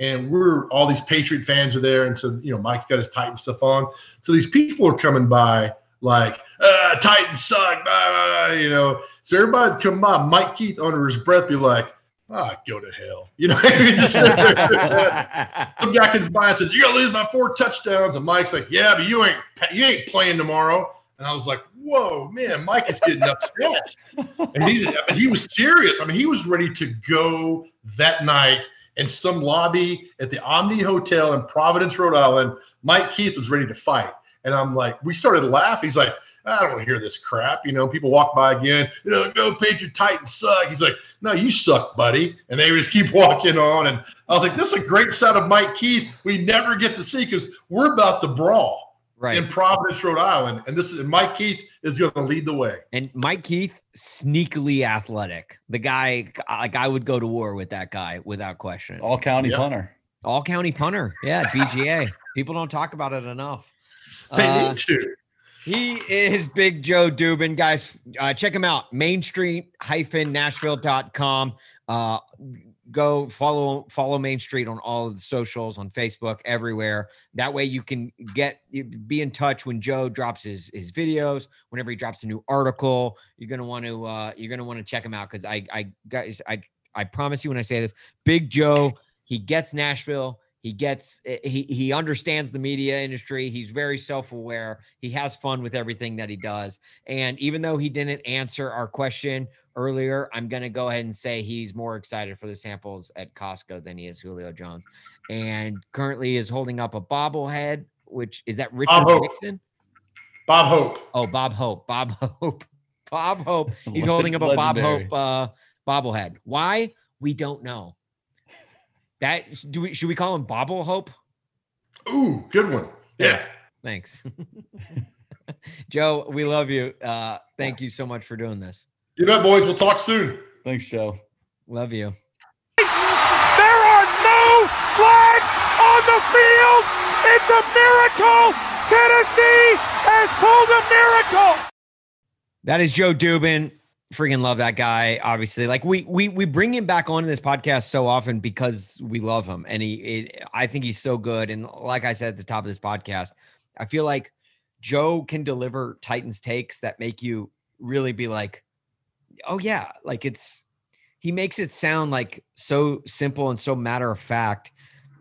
and we're all these Patriot fans are there, and so you know Mike's got his Titan stuff on. So these people are coming by like, uh, Titans suck, blah, blah, blah, you know. So everybody come by, Mike Keith under his breath be like, ah, go to hell, you know. Just. Some guy comes by and says, "You're gonna lose by four touchdowns," and Mike's like, "Yeah, but you ain't you ain't playing tomorrow." And I was like, "Whoa, man, Mike is getting upset." And he's but he was serious. I mean, he was ready to go that night in some lobby at the Omni Hotel in Providence, Rhode Island. Mike Keith was ready to fight, and I'm like, we started laughing. He's like. I don't want to hear this crap. You know, people walk by again. You know, go Patriot Titans suck. He's like, no, you suck, buddy. And they just keep walking on. And I was like, this is a great side of Mike Keith we never get to see because we're about to brawl right. in Providence, Rhode Island. And this is and Mike Keith is going to lead the way. And Mike Keith, sneakily athletic. The guy, like I would go to war with that guy without question. All county Yeah. punter. All county punter. Yeah, BGA. People don't talk about it enough. They Uh, need to. He is Big Joe Dubin. Guys, uh, check him out. Main Street Nashville.com. Uh, go follow follow Main Street on all of the socials on Facebook, everywhere. That way you can get be in touch when Joe drops his his videos, whenever he drops a new article. You're gonna want to uh you're gonna want to check him out because I I guys I I promise you when I say this, Big Joe, he gets Nashville. He gets eh, he he understands the media industry. He's very self-aware. He has fun with everything that he does. And even though he didn't answer our question earlier, I'm going to go ahead and say he's more excited for the samples at Costco than he is Julio Jones. And currently is holding up a bobblehead, which is that Richard Hope. Nixon? Bob Hope. Oh, Bob Hope. Bob Hope. Bob Hope. He's holding up a Bob Hope uh, bobblehead. Why? We don't know. That do we should we call him Bobble Hope? Ooh, good one. Yeah. Thanks. Joe, we love you. Uh, thank you so much for doing this. You bet, boys. We'll talk soon. Thanks, Joe. Love you. There are no flags on the field. It's a miracle. Tennessee has pulled a miracle. That is Joe Dubin. Freaking love that guy. Obviously, like we we we bring him back on in this podcast so often because we love him, and he. It, I think he's so good. And like I said at the top of this podcast, I feel like Joe can deliver Titans takes that make you really be like, oh yeah, like it's. He makes it sound like so simple and so matter of fact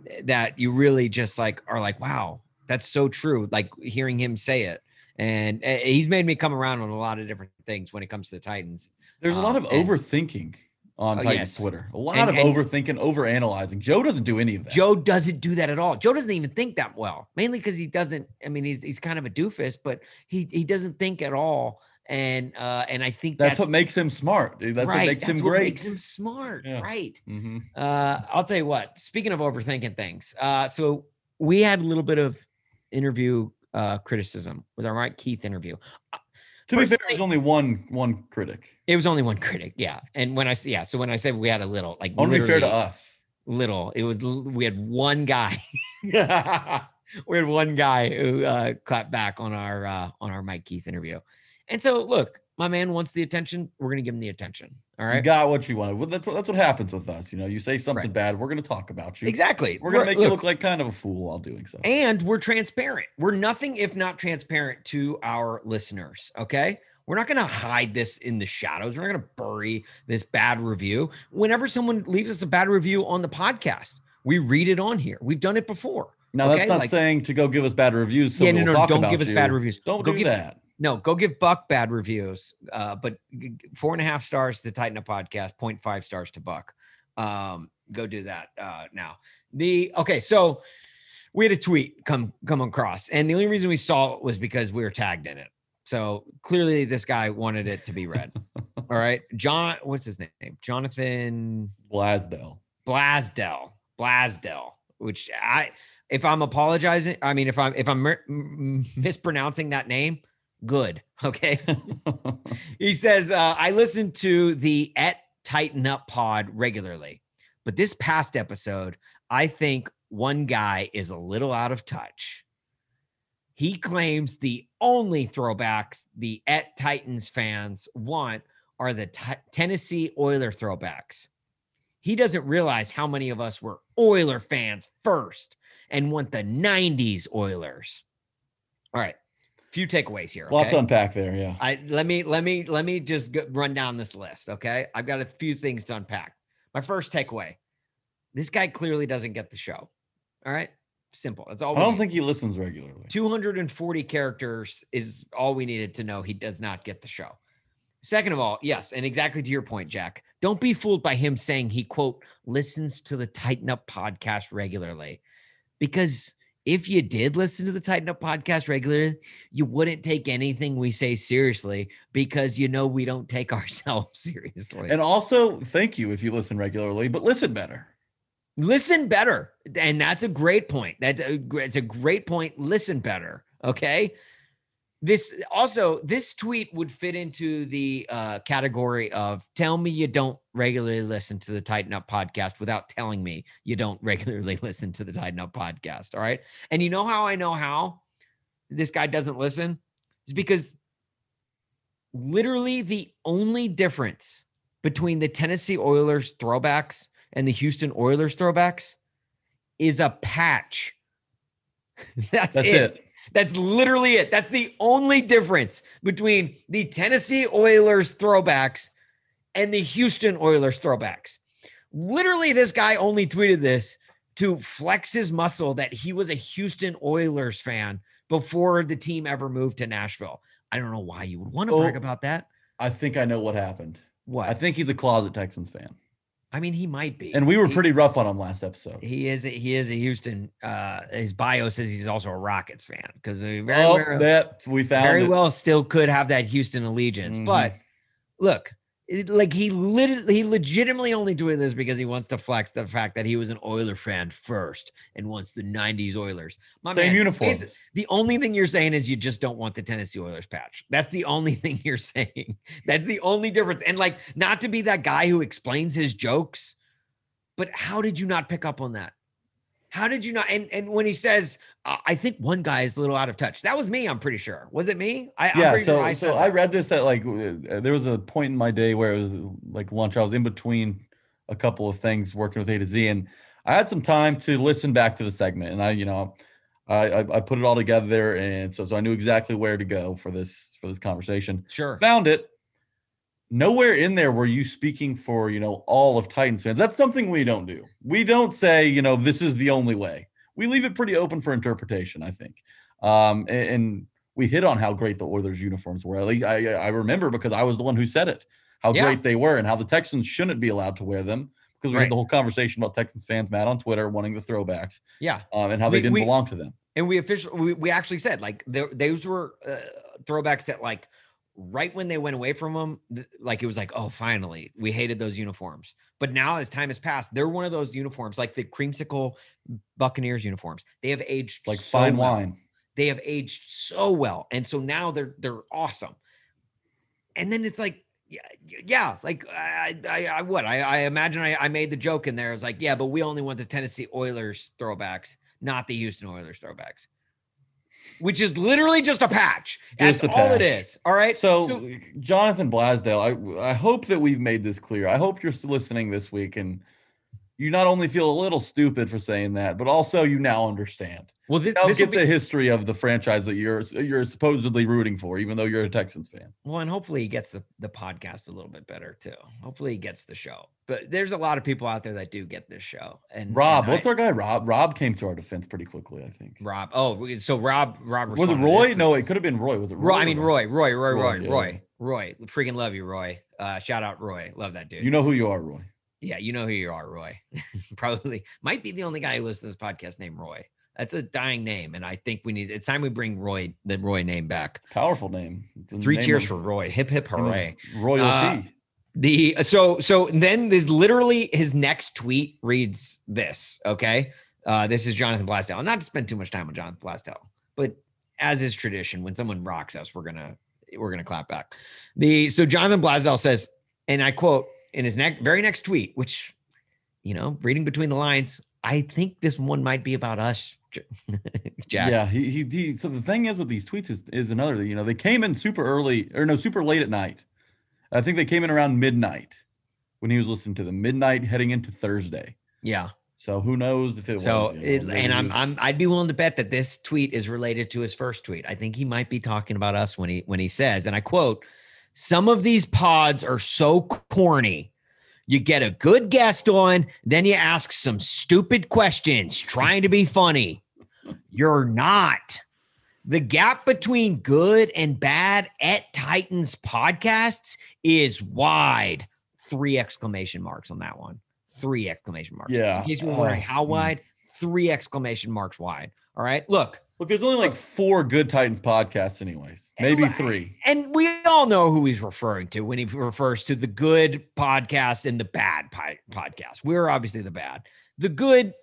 eh, that you really just like are like, wow, that's so true. Like hearing him say it and uh, he's made me come around on a lot of different things when it comes to the Titans. There's a lot Um, of and- overthinking on Oh, Titans yes. Twitter. A lot And- of and- overthinking, overanalyzing. Joe doesn't do any of that. Joe doesn't do that at all. Joe doesn't even think that well, mainly because he doesn't. I mean, he's he's kind of a doofus, but he he doesn't think at all. And uh and I think that's, that's, what makes him smart. dude. That's right, what makes that's him what great. Makes him smart, Yeah. right? hmm Uh, I'll tell you what. Speaking of overthinking things, uh, so we had a little bit of interview uh criticism with our Mike Keith interview. To be fair, Personally- was only one one critic. It was only one critic, yeah. And when I yeah, so when I said we had a little, like want fair to us. little, it was we had one guy. we had one guy who uh, clapped back on our uh, on our Mike Keith interview. And so look, my man wants the attention, we're gonna give him the attention. All right. You got what you wanted. Well, that's that's what happens with us. You know, you say something Right. bad, we're going to talk about you. Exactly. We're going to We're- make you look, look like kind of a fool while doing so. and we're transparent. We're nothing if not transparent to our listeners. Okay. We're not going to hide this in the shadows. We're not going to bury this bad review. Whenever someone leaves us a bad review on the podcast, we read it on here. We've done it before. Now okay, that's not like- saying to go give us bad reviews. So yeah, no, we'll no, don't give us you. bad reviews. Don't Go do give- that. No, go give Buck bad reviews. Uh, but four and a half stars to Titan Up Podcast, 0.5 stars to Buck. Um, go do that uh, now. The okay, so we had a tweet come come across, and the only reason we saw it was because we were tagged in it. So clearly, this guy wanted it to be read. All right, John, what's his name? Jonathan Blasdell. Blasdell, Blasdell, which I, if I'm apologizing, I mean, if I'm if I'm mispronouncing that name, good. Okay. he says, uh, I listen to the at Titan Up pod regularly, but this past episode, I think one guy is a little out of touch. He claims the only throwbacks the at Titans fans want are the Ti- Tennessee Oiler throwbacks. He doesn't realize how many of us were Oiler fans first and want the 90s Oilers. All right. Few takeaways here. Lots okay? to unpack there. Yeah. I let me let me let me just run down this list. Okay, I've got a few things to unpack. My first takeaway: this guy clearly doesn't get the show. All right, simple. That's all. I don't need. think he listens regularly. 240 characters is all we needed to know. He does not get the show. Second of all, yes, and exactly to your point, Jack. Don't be fooled by him saying he quote listens to the Titan Up podcast regularly, because if you did listen to the Titan Up podcast regularly, you wouldn't take anything we say seriously because you know we don't take ourselves seriously. And also, thank you if you listen regularly, but listen better. listen better, and that's a great point. That's a, uh, it's a great point. Listen better, okay? This also this tweet would fit into the uh, category of tell me you don't regularly listen to the Titan Up podcast without telling me you don't regularly listen to the Titan Up podcast. All right, and you know how I know how this guy doesn't listen is because literally the only difference between the Tennessee Oilers throwbacks and the Houston Oilers throwbacks is a patch. That's, That's it. it. That's literally it. That's the only difference between the Tennessee Oilers throwbacks and the Houston Oilers throwbacks. Literally, this guy only tweeted this to flex his muscle that he was a Houston Oilers fan before the team ever moved to Nashville. I don't know why you would want to Oh. brag about that. I think I know what happened. What? I think he's a closet Texans fan, I mean, he might be. and we were He- pretty rough on him last episode. He is. A, he is a Houston. Uh, his bio says he's also a Rockets fan because very, oh, well, that we found very it. well still could have that Houston allegiance. Mhm. But look, it- like he literally, he legitimately only doing this because he wants to flex the fact that he was an Oiler fan first and wants the '90s Oilers. My Same man, uniforms. basi- The only thing you're saying is you just don't want the Tennessee Oilers patch. That's the only thing you're saying. That's the only difference. And like, not to be that guy who explains his jokes, but how did you not pick up on that? How did you not? And and when he says, uh, I think one guy is a little out of touch. That was me. I'm pretty sure. Was it me? I, I'm yeah, pretty sure so I so I read this at like uh, there was a point in my day where it was like lunch. I was in between a couple of things working with A to Z, and I had some time to listen back to the segment, and I you know I I, I put it all together, and so so I knew exactly where to go for this for this conversation. Sure. Found it. Nowhere in there were you speaking for you know all of Titans fans. That's something we don't do. We don't say you know this is the only way. We leave it pretty open for interpretation. I think. Um, and, and we hit on how great the Oilers uniforms were. At least I, I remember because I was the one who said it, how Yeah. great they were, and how the Texans shouldn't be allowed to wear them because we Right. had the whole conversation about Texans fans mad on Twitter wanting the throwbacks Yeah. um, and how We- they didn't we- belong to them. And we officially we, we actually said like there, those were uh, throwbacks that like right when they went away from them, like it was like oh finally we hated those uniforms. But now as time has passed, they're one of those uniforms like the creamsicle Buccaneers uniforms. They have aged Like so fine well. wine. They have aged so well, and so now they're they're awesome. And then it's like, yeah, yeah, like I, I, I what I, I imagine I, I made the joke in there. I was like, yeah, but we only want the Tennessee Oilers throwbacks, not the Houston Oilers throwbacks. Which is literally just a patch. Just That's a all it patch. is. All right. So, Jonathan Blasdale, I I hope that we've made this clear. I hope you're listening this week and you not only feel a little stupid for saying that, but also you now understand. well, this, Now this get be, the history of the franchise that you're you're supposedly rooting for, even though you're a Texans fan. Well, and hopefully he gets the, the podcast a little bit better too. Hopefully he gets the show. But there's a lot of people out there that do get this show. And Rob, and what's I- our guy? Rob. Rob came to our defense pretty quickly, I think. Rob? Oh, so Rob Rob Was it Roy? No, it could have been Roy. Was it Roy? Roy. I mean Roy, Roy, Roy, Roy, Roy, Roy, yeah. Roy, Freaking love you, Roy. Uh, shout out Roy. Love that dude. You know who you are, Roy. Yeah, you know who you are, Roy. Probably might be the only guy who listens to this podcast named Roy. That's a dying name, and I think we need. It's time we bring Roy the Roy name back. Powerful name. Three name cheers of- for Roy. Hip hip hooray. Royalty. Uh, The so so then there's literally his next tweet reads this. Okay. Uh, this is Jonathan Blasdale. Not to spend too much time on Jonathan Blasdale, but as is tradition, when someone rocks us, we're gonna we're gonna clap back. The so Jonathan Blasdale says, and I quote in his next very next tweet, which you know, reading between the lines, I think this one might be about us, Jack. Yeah, he, he he. So the thing is with these tweets is is another. You know, they came in super early or no, super late at night. I think they came in around midnight when he was listening to them. Midnight heading into Thursday. Yeah. So who knows if it So, was? you know, it, and I'm I'm I'd be willing to bet that this tweet is related to his first tweet. I think he might be talking about us when he when he says, and I quote, "Some of these pods are so corny. You get a good guest on, then you ask some stupid questions trying to be funny. You're not." The gap between good and bad at Titans podcasts is wide. Three exclamation marks on that one. Three exclamation marks. Yeah, In case you were wondering how mm. wide, three exclamation marks wide. All right. Look, Look, there's only like four good Titans podcasts, anyways. Maybe three. and we all know who he's referring to when he refers to the good podcast and the bad pi- podcast. We're obviously the bad. The good,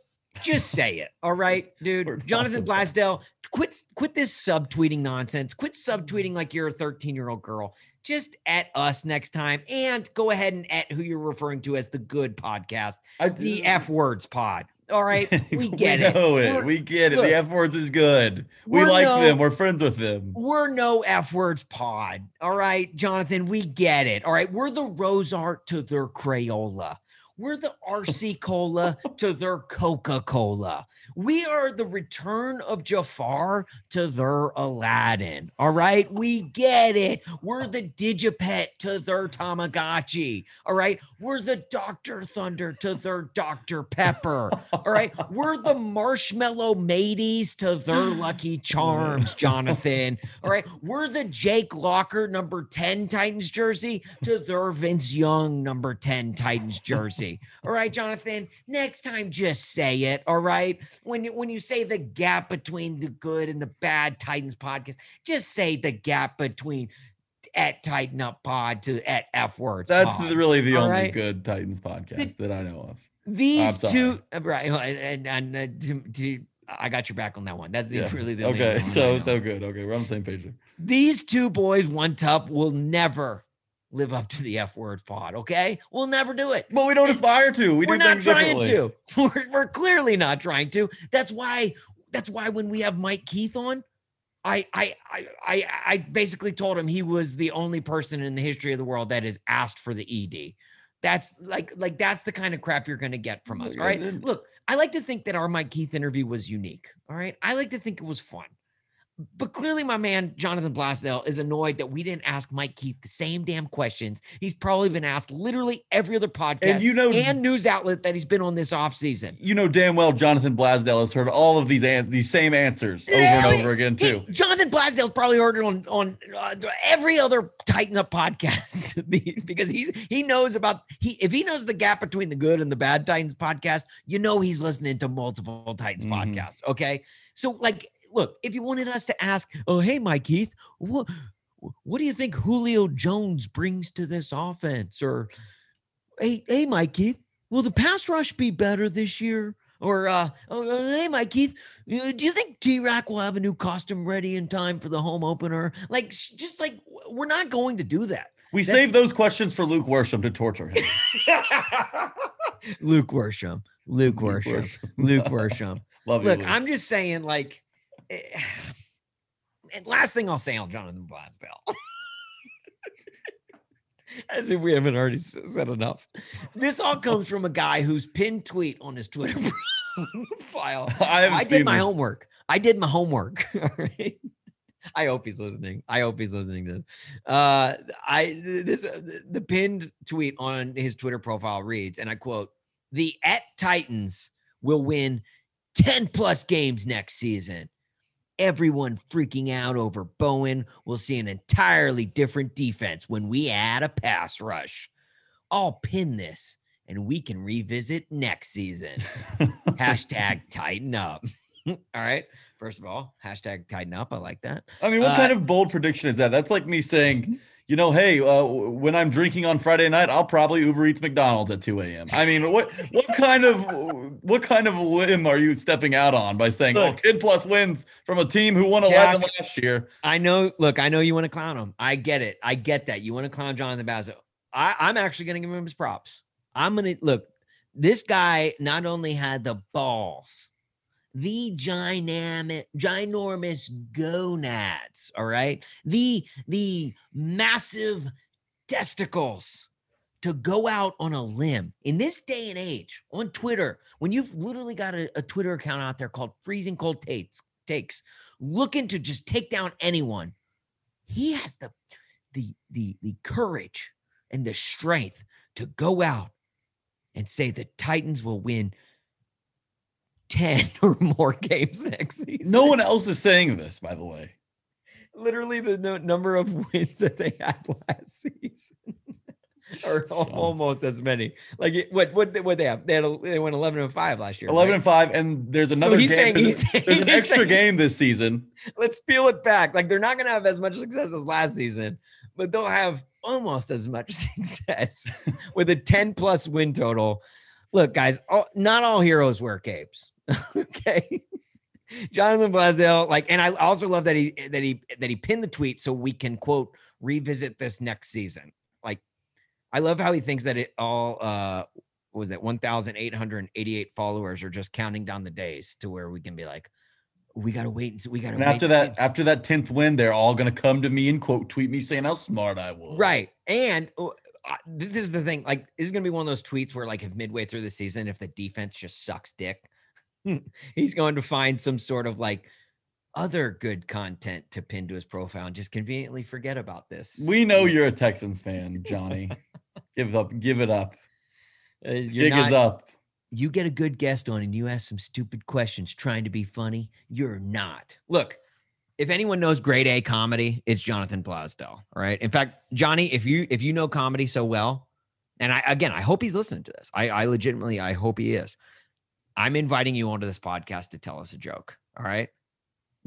just say it. All right, dude. Jonathan Blasdell, quit quit this subtweeting nonsense. Quit mm-hmm. subtweeting like you're a 13 year old girl. Just at us next time and go ahead and at who you're referring to as the good podcast, I, the F words pod. All right, we get it. know it. We're- We get it. look, the F words is good. We like no- them. We're friends with them. We're no F words pod. All right, Jonathan, we get it. All right, we're the Rose Art to their Crayola. We're the RC Cola to their Coca Cola. We are the return of Jafar to their Aladdin. All right, we get it. We're the Digipet to their Tamagotchi. All right, we're the Dr. Thunder to their Dr. Pepper. All right, we're the Marshmallow Mateys to their Lucky Charms, Jonathan. All right, we're the Jake Locker number 10 Titans jersey to their Vince Young number 10 Titans jersey. All right, Jonathan, next time just say it. All right. When you when you say the gap between the good and the bad Titans podcast, just say the gap between at Titan Up Pod to at F words. That's pod. really the only right. good Titans podcast that I know of. These two, uh, right? And, and, and uh, to, to, I got your back on that one. That's the, Yeah. really the only Okay, so so good. Okay, we're on the same page. There. these two boys, one tup, will never live up to the F word pod. Okay, we'll never do it. But we don't aspire to. We are not trying to. We're, we're clearly not trying to. That's why. That's why when we have Mike Keith on, I I I I, I basically told him he was the only person in the history of the world that has asked for the ED. That's like like that's the kind of crap you're going to get from oh us. All right. Look, I like to think that our Mike Keith interview was unique. All right. I like to think it was fun. But clearly, my man Jonathan Blasdale is annoyed that we didn't ask Mike Keith the same damn questions. He's probably been asked literally every other podcast And you know, and news outlet that he's been on this offseason. you know damn well Jonathan Blasdale has heard all of these ans- these same answers over Yeah, and over again He- too. Jonathan Blasdale's probably heard it on on uh, every other Titan Up podcast because he's he knows about he if he knows the gap between the good and the bad Titans podcast, you know he's listening to multiple Titans Mhm. podcasts. Okay, so like, look, if you wanted us to ask, oh hey Mike Keith, what what do you think Julio Jones brings to this offense? Or hey hey Mike Keith, will the pass rush be better this year? Or uh, oh, hey Mike Keith, do you think T-Rac will have a new costume ready in time for the home opener? Like, just like we're not going to do that. We That's- saved those questions for Luke Worsham to torture him. Luke Worsham, Luke Worsham, Luke Worsham. Love you, Look, Luke. I'm just saying, like, and last thing I'll say on Jonathan Blaisdell. As if we haven't already said enough. This all comes from a guy whose pinned tweet on his Twitter file. I I did my this. homework. I did my homework. All right. I hope he's listening. I hope he's listening to this. Uh, I this uh, the pinned tweet on his Twitter profile reads, and I quote: "The at Titans will win ten plus games next season. Everyone freaking out over Bowen We'll see an entirely different defense when we add a pass rush. I'll pin this, and we can revisit next season." hashtag titan up. all right. First of all, hashtag titan up. I like that. I mean, what Uh, kind of bold prediction is that? That's like me saying, you know, hey, uh, when I'm drinking on Friday night, I'll probably Uber Eats McDonald's at 2 a.m. I mean, what what kind of what kind of limb are you stepping out on by saying, Look. oh, 10 plus wins from a team who won 11 last year? I know. Look, I know you want to clown him. I get it. I get that. You want to clown Jonathan Basso. I, I'm actually going to give him his props. I'm going to look. This guy not only had the balls, the dynamic, ginormous gonads. All right, the the massive testicles to go out on a limb in this day and age on Twitter, when you've literally got a, a Twitter account out there called Freezing Cold Takes, takes looking to just take down anyone. He has the the the the courage and the strength to go out and say the Titans will win 10 or more games next season. No one else is saying this, by the way. literally the no, number of wins that they had last season. or Sean. almost as many. Like what what what they have? They had a, they went 11 and 5 last year. 11 right? and 5, and there's another he's game. saying- there's, he's a- saying- there's an extra saying- game this season. let's peel it back. Like they're not going to have as much success as last season, but they'll have almost as much success with a 10 plus win total. Look, guys, all, not all heroes wear capes. okay. Jonathan Blaisdell, like, and I also love that he that he that he pinned the tweet so we can quote revisit this next season. Like, I love how he thinks that it all uh what was it 1,888 followers are just counting down the days to where we can be like, we gotta wait and see. We gotta And wait after that, after that 10th win, they're all going to come to me and quote tweet me saying how smart I was. Right. And uh, this is the thing. Like, this is gonna be one of those tweets where, like, if midway through the season, if the defense just sucks dick, he's going to find some sort of like other good content to pin to his profile and just conveniently forget about this. We know you're a Texans fan, Johnny. give up, give it up. Uh, you're Gig is up. You get a good guest on and you ask some stupid questions trying to be funny. You're not. Look, if anyone knows grade A comedy, it's Jonathan Blaisdell. All right. In fact, Johnny, if you if you know comedy so well, and I again, I hope he's listening to this. I, I legitimately, I hope he is. I'm inviting you onto this podcast to tell us a joke. All right.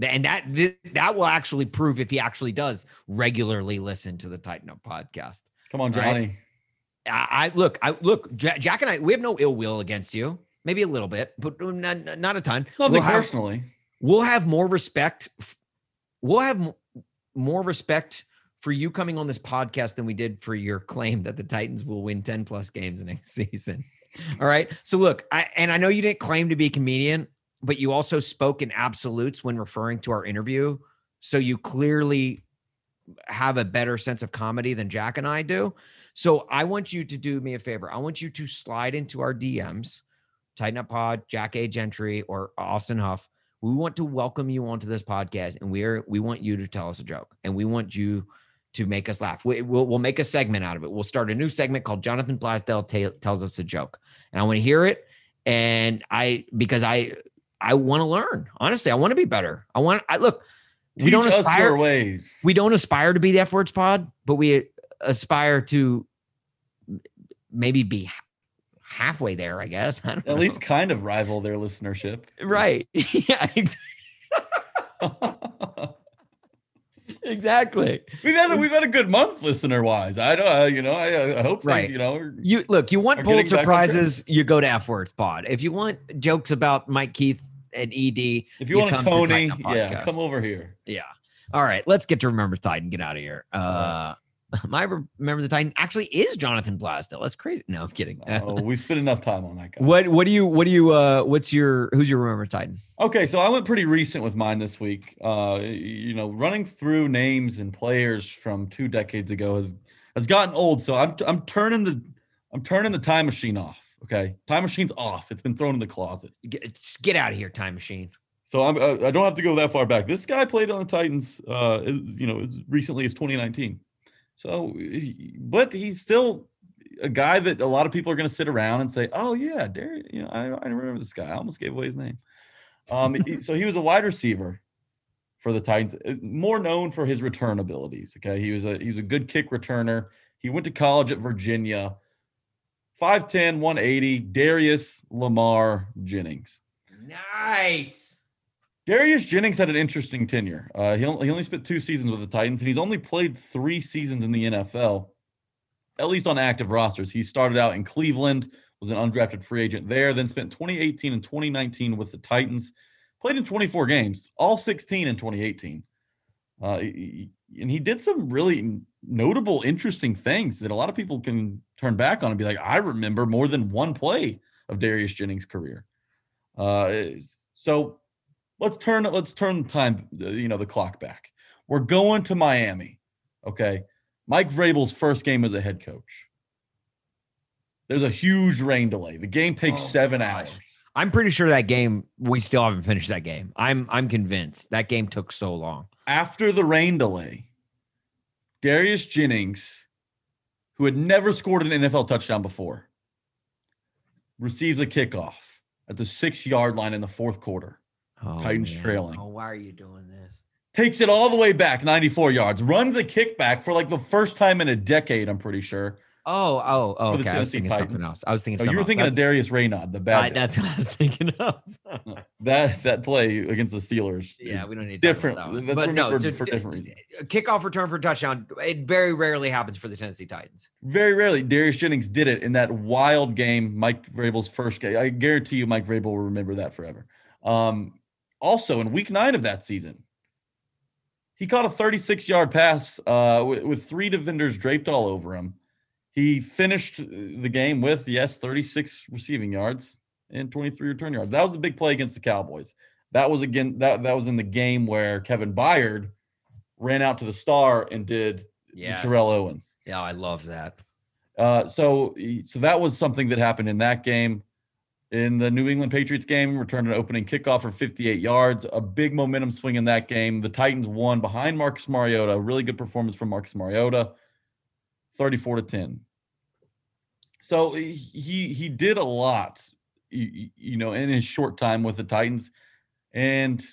And that th- that will actually prove if he actually does regularly listen to the Titan Up podcast. Come on, Right. Johnny. I, I look, I look, Jack and I, we have no ill will against you. Maybe a little bit, but um, not, not a ton. Nothing We'll have, personally. we'll have more respect. We'll have more respect for you coming on this podcast than we did for your claim that the Titans will win 10 plus games next season. All right. So look, I and I know you didn't claim to be a comedian, but you also spoke in absolutes when referring to our interview. So you clearly have a better sense of comedy than Jack and I do. So I want you to do me a favor. I want you to slide into our DMs, Titan Up Pod, Jack A. Gentry, or Austin Huff. We want to welcome you onto this podcast, and we're we want you to tell us a joke, and we want you to make us laugh. We, will we'll make a segment out of it. We'll start a new segment called Jonathan Blaisdell ta- tells us a joke, and I want to hear it. And I because I I want to learn. Honestly, I want to be better. I want. I look. we don't aspire ways. we don't aspire to be the F words pod, but we aspire to maybe be halfway there, I guess. I At know. least kind of rival their listenership. right. yeah, exactly. we've had a, we've had a good month listener wise. I don't, uh, you know, I, I hope Right. things, you know, You look, you want Pulitzer back on track. prizes, you go to F words pod. If you want jokes about Mike Keith and ED, if you, want a come to Tony, Up yeah, Podcast. come over here. yeah. All right, let's get to remember Titan. Get out of here. Uh, My remember the Titan actually is Jonathan Blaisdell. That's crazy. No, I'm kidding. Oh, we spent enough time on that guy. what what do you what do you uh what's your who's your remember Titan? Okay, so I went pretty recent with mine this week. Uh, you know, running through names and players from two decades ago has has gotten old. So I'm I'm turning the I'm turning the time machine off. Okay, time machine's off. It's been thrown in the closet. Get, just get out of here, time machine. So I'm uh, I don't have to go that far back. This guy played on the Titans. Uh, you know, as recently as 2019. So, but he's still a guy that a lot of people are going to sit around and say, "Oh yeah, Darius, you know, I, I remember this guy. I almost gave away his name." Um, so he was a wide receiver for the Titans, uh, more known for his return abilities. Okay, he was a he was a good kick returner. He went to college at Virginia. 5'10, 180, Darius Lamar Jennings. Nice. Darius Jennings had an interesting tenure. Uh, he, only, he only spent two seasons with the Titans, and he's only played three seasons in the NFL, at least on active rosters. He started out in Cleveland, was an undrafted free agent there, then spent 2018 and 2019 with the Titans, played in 24 games, all 16 in 2018. Uh, he- and he did some really notable, interesting things that a lot of people can turn back on and be like, I remember more than one play of Darius Jennings' career. Uh, so let's turn it. let's turn the time you know the clock back. We're going to Miami. Okay. Mike Vrabel's first game as a head coach. There's a huge rain delay. The game takes Oh, seven gosh. hours. I'm pretty sure that game we still haven't finished that game. I'm I'm convinced that game took so long. After the rain delay, Darius Jennings, who had never scored an NFL touchdown before, receives a kickoff at the six yard line in the fourth quarter. Oh, Titans man. trailing. Oh, why are you doing this? takes it all the way back 94 yards, runs a kickback for like the first time in a decade, I'm pretty sure. Oh, oh, oh. The Okay, I was Tennessee thinking something Titans. else. I was thinking. Oh, you were thinking else. of Darius Reynaud, the I- bad that's what I was thinking of. that that play against the Steelers. yeah, we don't need to talk different. about that one. That's but no, remembered to- for different reasons. kickoff return for a touchdown. It very rarely happens for the Tennessee Titans. Very rarely, Darius Jennings did it in that wild game, Mike Vrabel's first game. I guarantee you, Mike Vrabel will remember that forever. Um, also, in Week Nine of that season, he caught a 36-yard pass uh, with, with three defenders draped all over him. He finished the game with yes, 36 receiving yards and 23 return yards. That was a big play against the Cowboys. That was again that that was in the game where Kevin Byard ran out to the star and did Yes. Terrell Owens. Yeah, I love that. Uh, so so that was something that happened in that game. In the New England Patriots game, returned an opening kickoff for 58 yards, a big momentum swing in that game. The Titans won behind Marcus Mariota, a really good performance from Marcus Mariota, 34 to 10. So he he did a lot, you, you know, in his short time with the Titans. And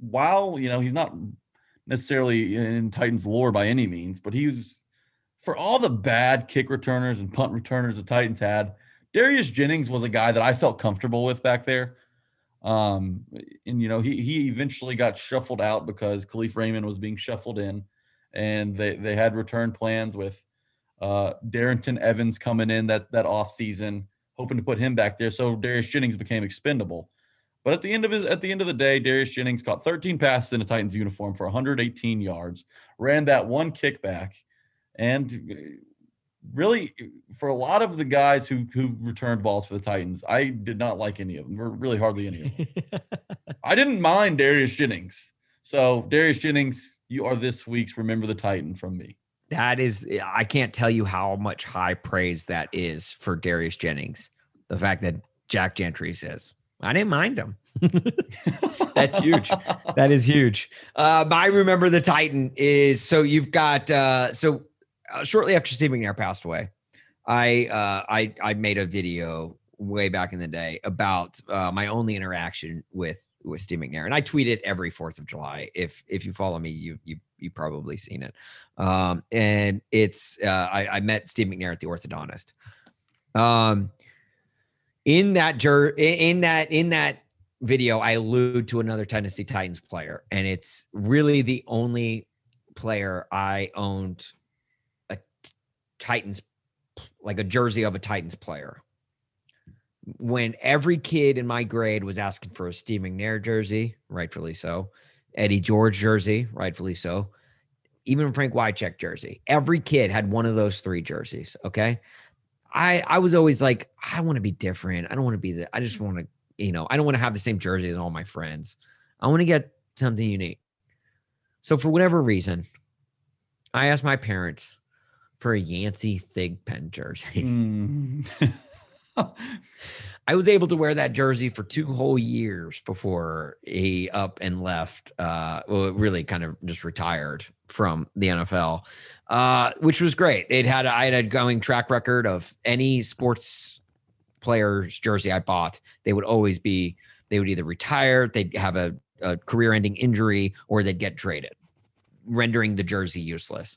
while you know he's not necessarily in Titans lore by any means, but he was for all the bad kick returners and punt returners the Titans had, Darius Jennings was a guy that I felt comfortable with back there. Um, and you know, he he eventually got shuffled out because Kalif Raymond was being shuffled in, and they they had return plans with uh Darrynton Evans coming in that that off season, hoping to put him back there. So Darius Jennings became expendable. But at the end of his at the end of the day, Darius Jennings caught 13 passes in a Titans uniform for 118 yards, ran that one kickback, and really for a lot of the guys who who returned balls for the Titans, I did not like any of them. or Really hardly any of them. I didn't mind Darius Jennings. So Darius Jennings, you are this week's Remember the Titan from me. That is, I can't tell you how much high praise that is for Darius Jennings. The fact that Jack Gentry says, I didn't mind him. That's huge. that is huge. Uh, I remember the Titan is so you've got uh, so uh, shortly after Steve McNair passed away, I uh, I I made a video way back in the day about uh, my only interaction with with Steve McNair, and I tweet it every Fourth of July. If if you follow me, you you you probably seen it. Um, and it's uh, I, I met Steve McNair at the orthodontist. Um, in that jur in that in that video, I allude to another Tennessee Titans player, and it's really the only player I owned Titans like a jersey of a Titans player. When every kid in my grade was asking for a Steve McNair jersey, rightfully so, Eddie George jersey, rightfully so, even Frank Wycheck jersey. Every kid had one of those three jerseys. Okay. I I was always like, I want to be different. I don't want to be the, I just want to, you know, I don't want to have the same jersey as all my friends. I want to get something unique. So for whatever reason, I asked my parents for a Yancey Thigpen jersey. Mm. I was able to wear that jersey for two whole years before he up and left. Uh, well, really kind of just retired from the NFL, uh, which was great. It had I had a going track record of any sports player's jersey I bought. They would always be they would either retire, they'd have a, a career-ending injury, or they'd get traded, rendering the jersey useless.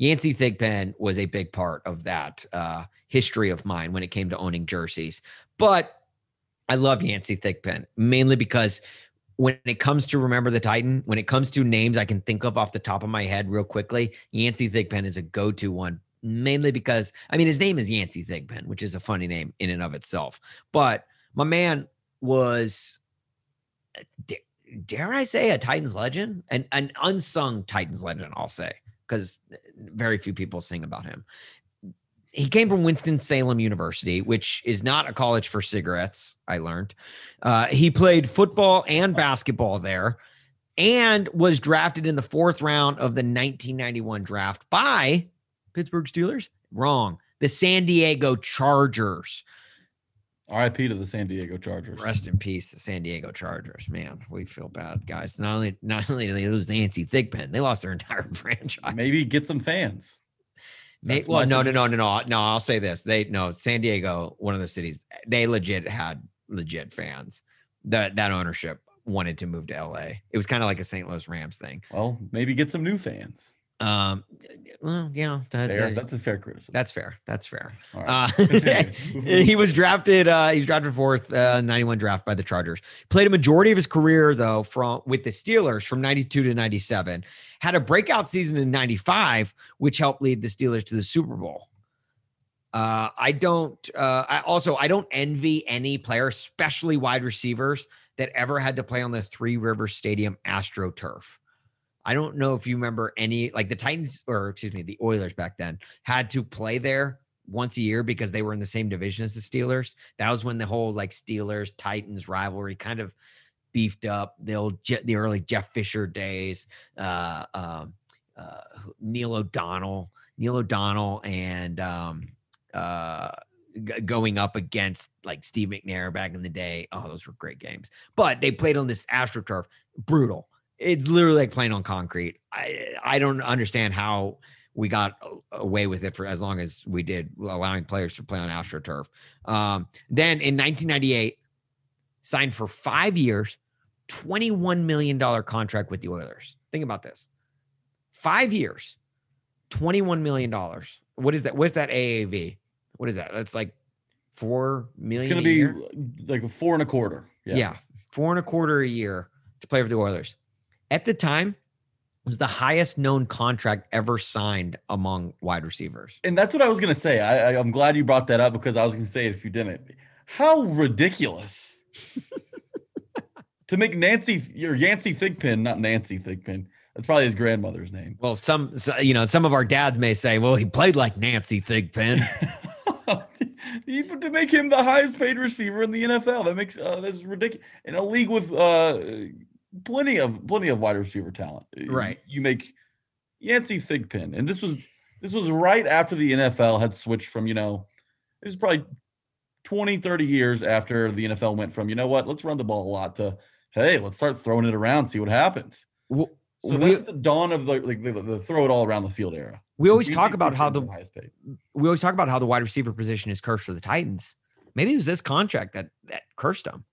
Yancey Thigpen was a big part of that uh, history of mine when it came to owning jerseys. But I love Yancey Thigpen mainly because when it comes to remember the Titan, when it comes to names I can think of off the top of my head real quickly, Yancey Thigpen is a go-to one. Mainly because I mean his name is Yancey Thigpen, which is a funny name in and of itself. But my man was dare I say a Titans legend, an an unsung Titans legend, I'll say, because very few people sing about him. He came from Winston Salem University, which is not a college for cigarettes. I learned. Uh, he played football and basketball there, and was drafted in the fourth round of the 1991 draft by Pittsburgh Steelers. Wrong. The San Diego Chargers. RIP to the San Diego Chargers. Rest in peace, the San Diego Chargers. Man, we feel bad, guys. Not only not only did they lose Nancy Thigpen, they lost their entire franchise. Maybe get some fans. May, well, no, no, no, no, no, no. I'll say this: they no San Diego, one of the cities, they legit had legit fans. That that ownership wanted to move to LA. It was kind of like a St. Louis Rams thing. Well, maybe get some new fans. Um, well, yeah, that, that- That's a fair criticism. that's fair. That's fair. All Uh, he was drafted. Uh, he's drafted fourth, uh, 91 draft by the Chargers. Played a majority of his career though from with the Steelers from 92 to 97. Had a breakout season in 95, which helped lead the Steelers to the Super Bowl. Uh, I don't. Uh, I also I don't envy any player, especially wide receivers, that ever had to play on the Three Rivers Stadium AstroTurf. I don't know if you remember any like the Titans or excuse me, the Oilers back then had to play there once a year because they were in the same division as the Steelers. That was when the whole like Steelers Titans rivalry kind of beefed up. The old Je- the early Jeff Fisher days, uh, um, uh, Neil O'Donnell, Neil O'Donnell, and um, uh, g- going up against like Steve McNair back in the day. Oh, those were great games. But they played on this AstroTurf, brutal. It's literally like playing on concrete. I I don't understand how we got away with it for as long as we did, allowing players to play on AstroTurf. Um, then in 1998, signed for five years, $21 million contract with the Oilers. Think about this. Five years, $21 million. What is that? What's that AAV? What is that? That's like four million. it's going to year? be like four and a quarter. Yeah. four and a quarter a year to play for the Oilers. At the time, was the highest known contract ever signed among wide receivers. And that's what I was going to say. I, I'm glad you brought that up because I was going to say it if you didn't. How ridiculous to make Nancy or Yancey Thigpen, not Nancy Thigpen. That's probably his grandmother's name. Well, some so, you know, some of our dads may say, "Well, he played like Nancy Thigpen." To make him the highest paid receiver in the NFL, that makes uh, that's ridiculous. In a league with uh, plenty of plenty of wide receiver talent, uh, Right. You make Yancey Thigpen, and this was this was right after the NFL had switched from you know, it was probably 20, 30 years after the NFL went from you know what, let's run the ball a lot to hey, let's start throwing it around, see what happens. Well, So we, that's the dawn of the like the, the throw it all around the field era. we always talk about how the highest paid. we always talk about how the wide receiver position is cursed for the Titans. Maybe it was this contract that that cursed them.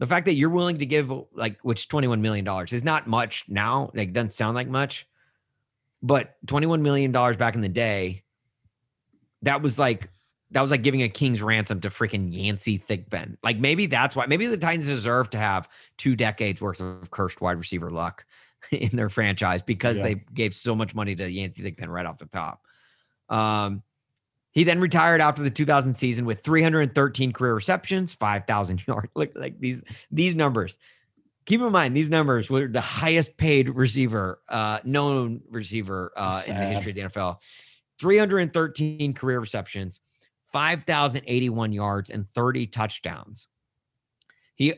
The fact that you're willing to give like which 21 million dollars is not much now, like doesn't sound like much, but 21 million dollars back in the day, that was like that was like giving a king's ransom to freaking Yancey Thigpen. Like maybe that's why maybe the Titans deserve to have two decades worth of cursed wide receiver luck in their franchise because Yeah. they gave so much money to Yancey Thigpen right off the top. Um, he then retired after the 2000 season with 313 career receptions, 5,000 yards. Look like these these numbers. keep in mind these numbers were the highest paid receiver, uh, known receiver uh, in the history of the NFL. 313 career receptions, 5,081 yards, and 30 touchdowns. He,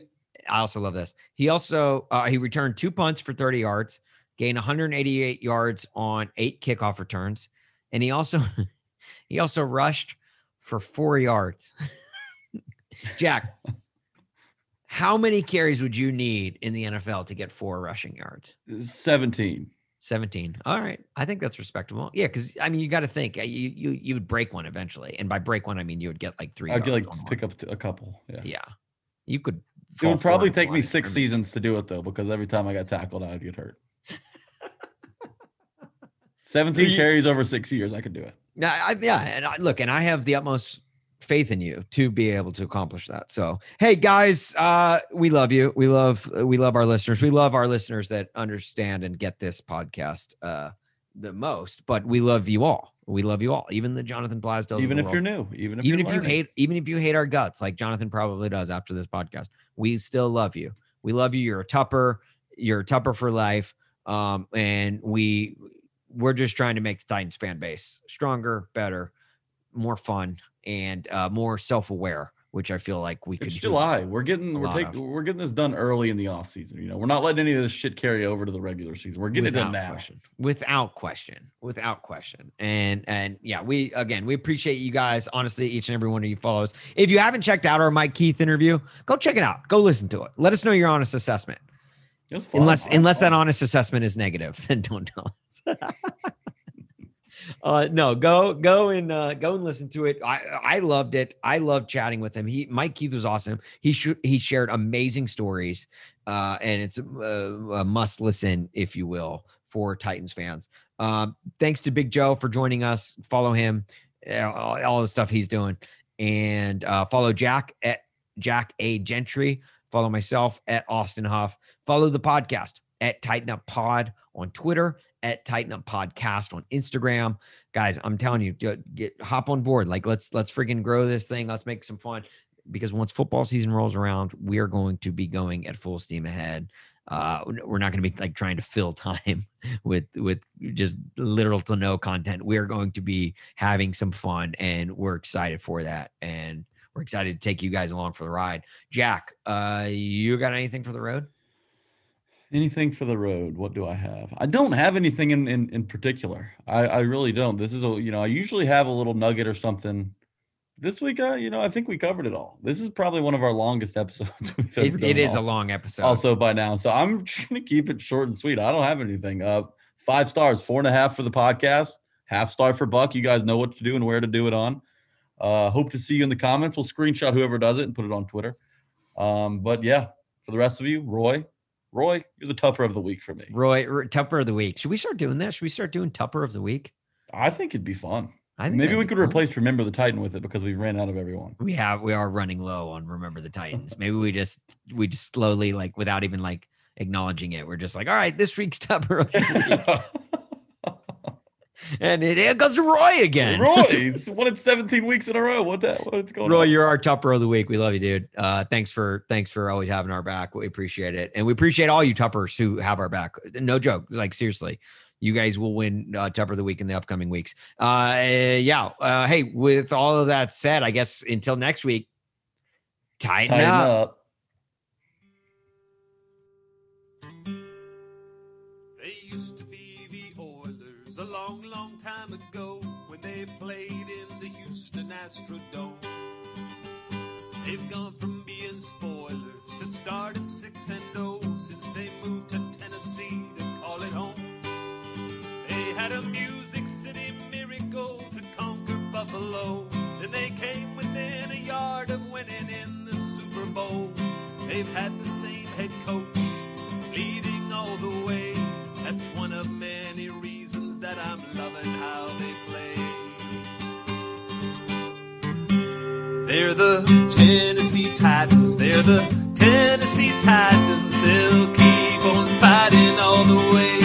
I also love this. He also uh, he returned two punts for 30 yards, gained 188 yards on eight kickoff returns, and he also he also rushed for four yards. Jack, how many carries would you need in the NFL to get four rushing yards? 17. 17. All right. I think that's respectable. Yeah, because I mean you got to think uh, you you you would break one eventually. And by break one, I mean you would get like three. I'd get like on one. pick up a couple. Yeah. Yeah. You could It would probably take me six seasons to do it though, because every time I got tackled, I would get hurt. 17 You- carries over six years, I could do it. Yeah, I, yeah, and I, look, and I have the utmost faith in you to be able to accomplish that. So, hey guys, uh, we love you. We love we love our listeners. We love our listeners that understand and get this podcast uh, the most. But we love you all. We love you all, even the Jonathan Blasdales. Even if you're new, even if even if you hate, even if you hate our guts, like Jonathan probably does after this podcast, we still love you. We love you. You're a Tupper. You're a Tupper for life. Um, and we we're just trying to make the Titans fan base stronger, better, more fun, and uh, more self-aware, which I feel like we could. It's use. July. We're getting we're taking we're getting this done early in the off season. You know, we're not letting any of this shit carry over to the regular season. We're getting it done now. question. Without question. Without question. And and yeah, we again we appreciate you guys. Honestly, each and every one of you follows. If you haven't checked out our Mike Keith interview, go check it out. Go listen to it. Let us know your honest assessment. It was fun. Unless unless that honest assessment is negative, then don't tell us. Uh no go go and uh go and listen to it. I i loved it. I loved chatting with him. He mike keith was awesome. He sh- he shared amazing stories uh and it's a, a must listen if you will for titans fans. Um thanks to big joe for joining us. Follow him uh, all, all the stuff he's doing. And uh follow jack at jack a. Gentry. Follow myself at austin huff follow the podcast at titan up pod on twitter at Titan Up Podcast on Instagram. Guys, I'm telling you, get, hop on board. Like let's let's freaking grow this thing. Let's make some fun. Because once football season rolls around, we are going to be going at full steam ahead. Uh, we're not going to be like trying to fill time with with just little to no content. We are going to be having some fun, and we're excited for that. And we're excited to take you guys along for the ride. Jack, uh, you got anything for the road? Anything for the road? What do I have? I don't have anything in in, in particular. I, I really don't. This is a you know I usually have a little nugget or something. This week, uh, you know, I think we covered it all. This is probably one of our longest episodes we've ever It, done. it is a long episode. Also by now, so I'm just gonna keep it short and sweet. I don't have anything. Uh, five stars, four and a half for the podcast, half star for Buck. You guys know what to do and where to do it on. Uh, hope to see you in the comments. We'll screenshot whoever does it and put it on Twitter. Um, but yeah, for the rest of you, Roy, Roy, you're the tupper of the week for me. Roy, Tupper of the Week. Should we start doing that? Should we start doing Tupper of the Week? I think it'd be fun. I think Maybe we could fun. replace Remember the Titan with it because we ran out of everyone. We have we are running low on Remember the Titans. Maybe we just we just slowly like without even like acknowledging it. We're just like, all right, this week's Tupper of the Week. and it, it goes to Roy again. Roy, he's won it 17 weeks in a row. What that? What's going Roy, on? Roy, you're our Tupper of the week. We love you, dude. Uh, thanks for thanks for always having our back. We appreciate it, and we appreciate all you Tuppers who have our back. No joke, like seriously, you guys will win uh, Tupper of the week in the upcoming weeks. Uh, yeah. Uh, hey, with all of that said, I guess until next week, titan, Titan up. up. Astrodome. They've gone from being spoilers to starting 6 and 0 since they moved to Tennessee to call it home. They had a Music City miracle to conquer Buffalo. Then they came within a yard of winning in the Super Bowl. They've had the same head coach leading all the way. That's one of many reasons that I'm loving how they play. They're the Tennessee Titans. They're the Tennessee Titans. They'll keep on fighting all the way.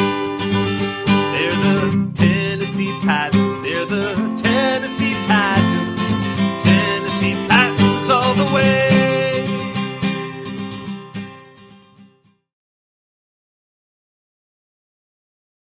They're the Tennessee Titans. They're the Tennessee Titans. Tennessee Titans all the way.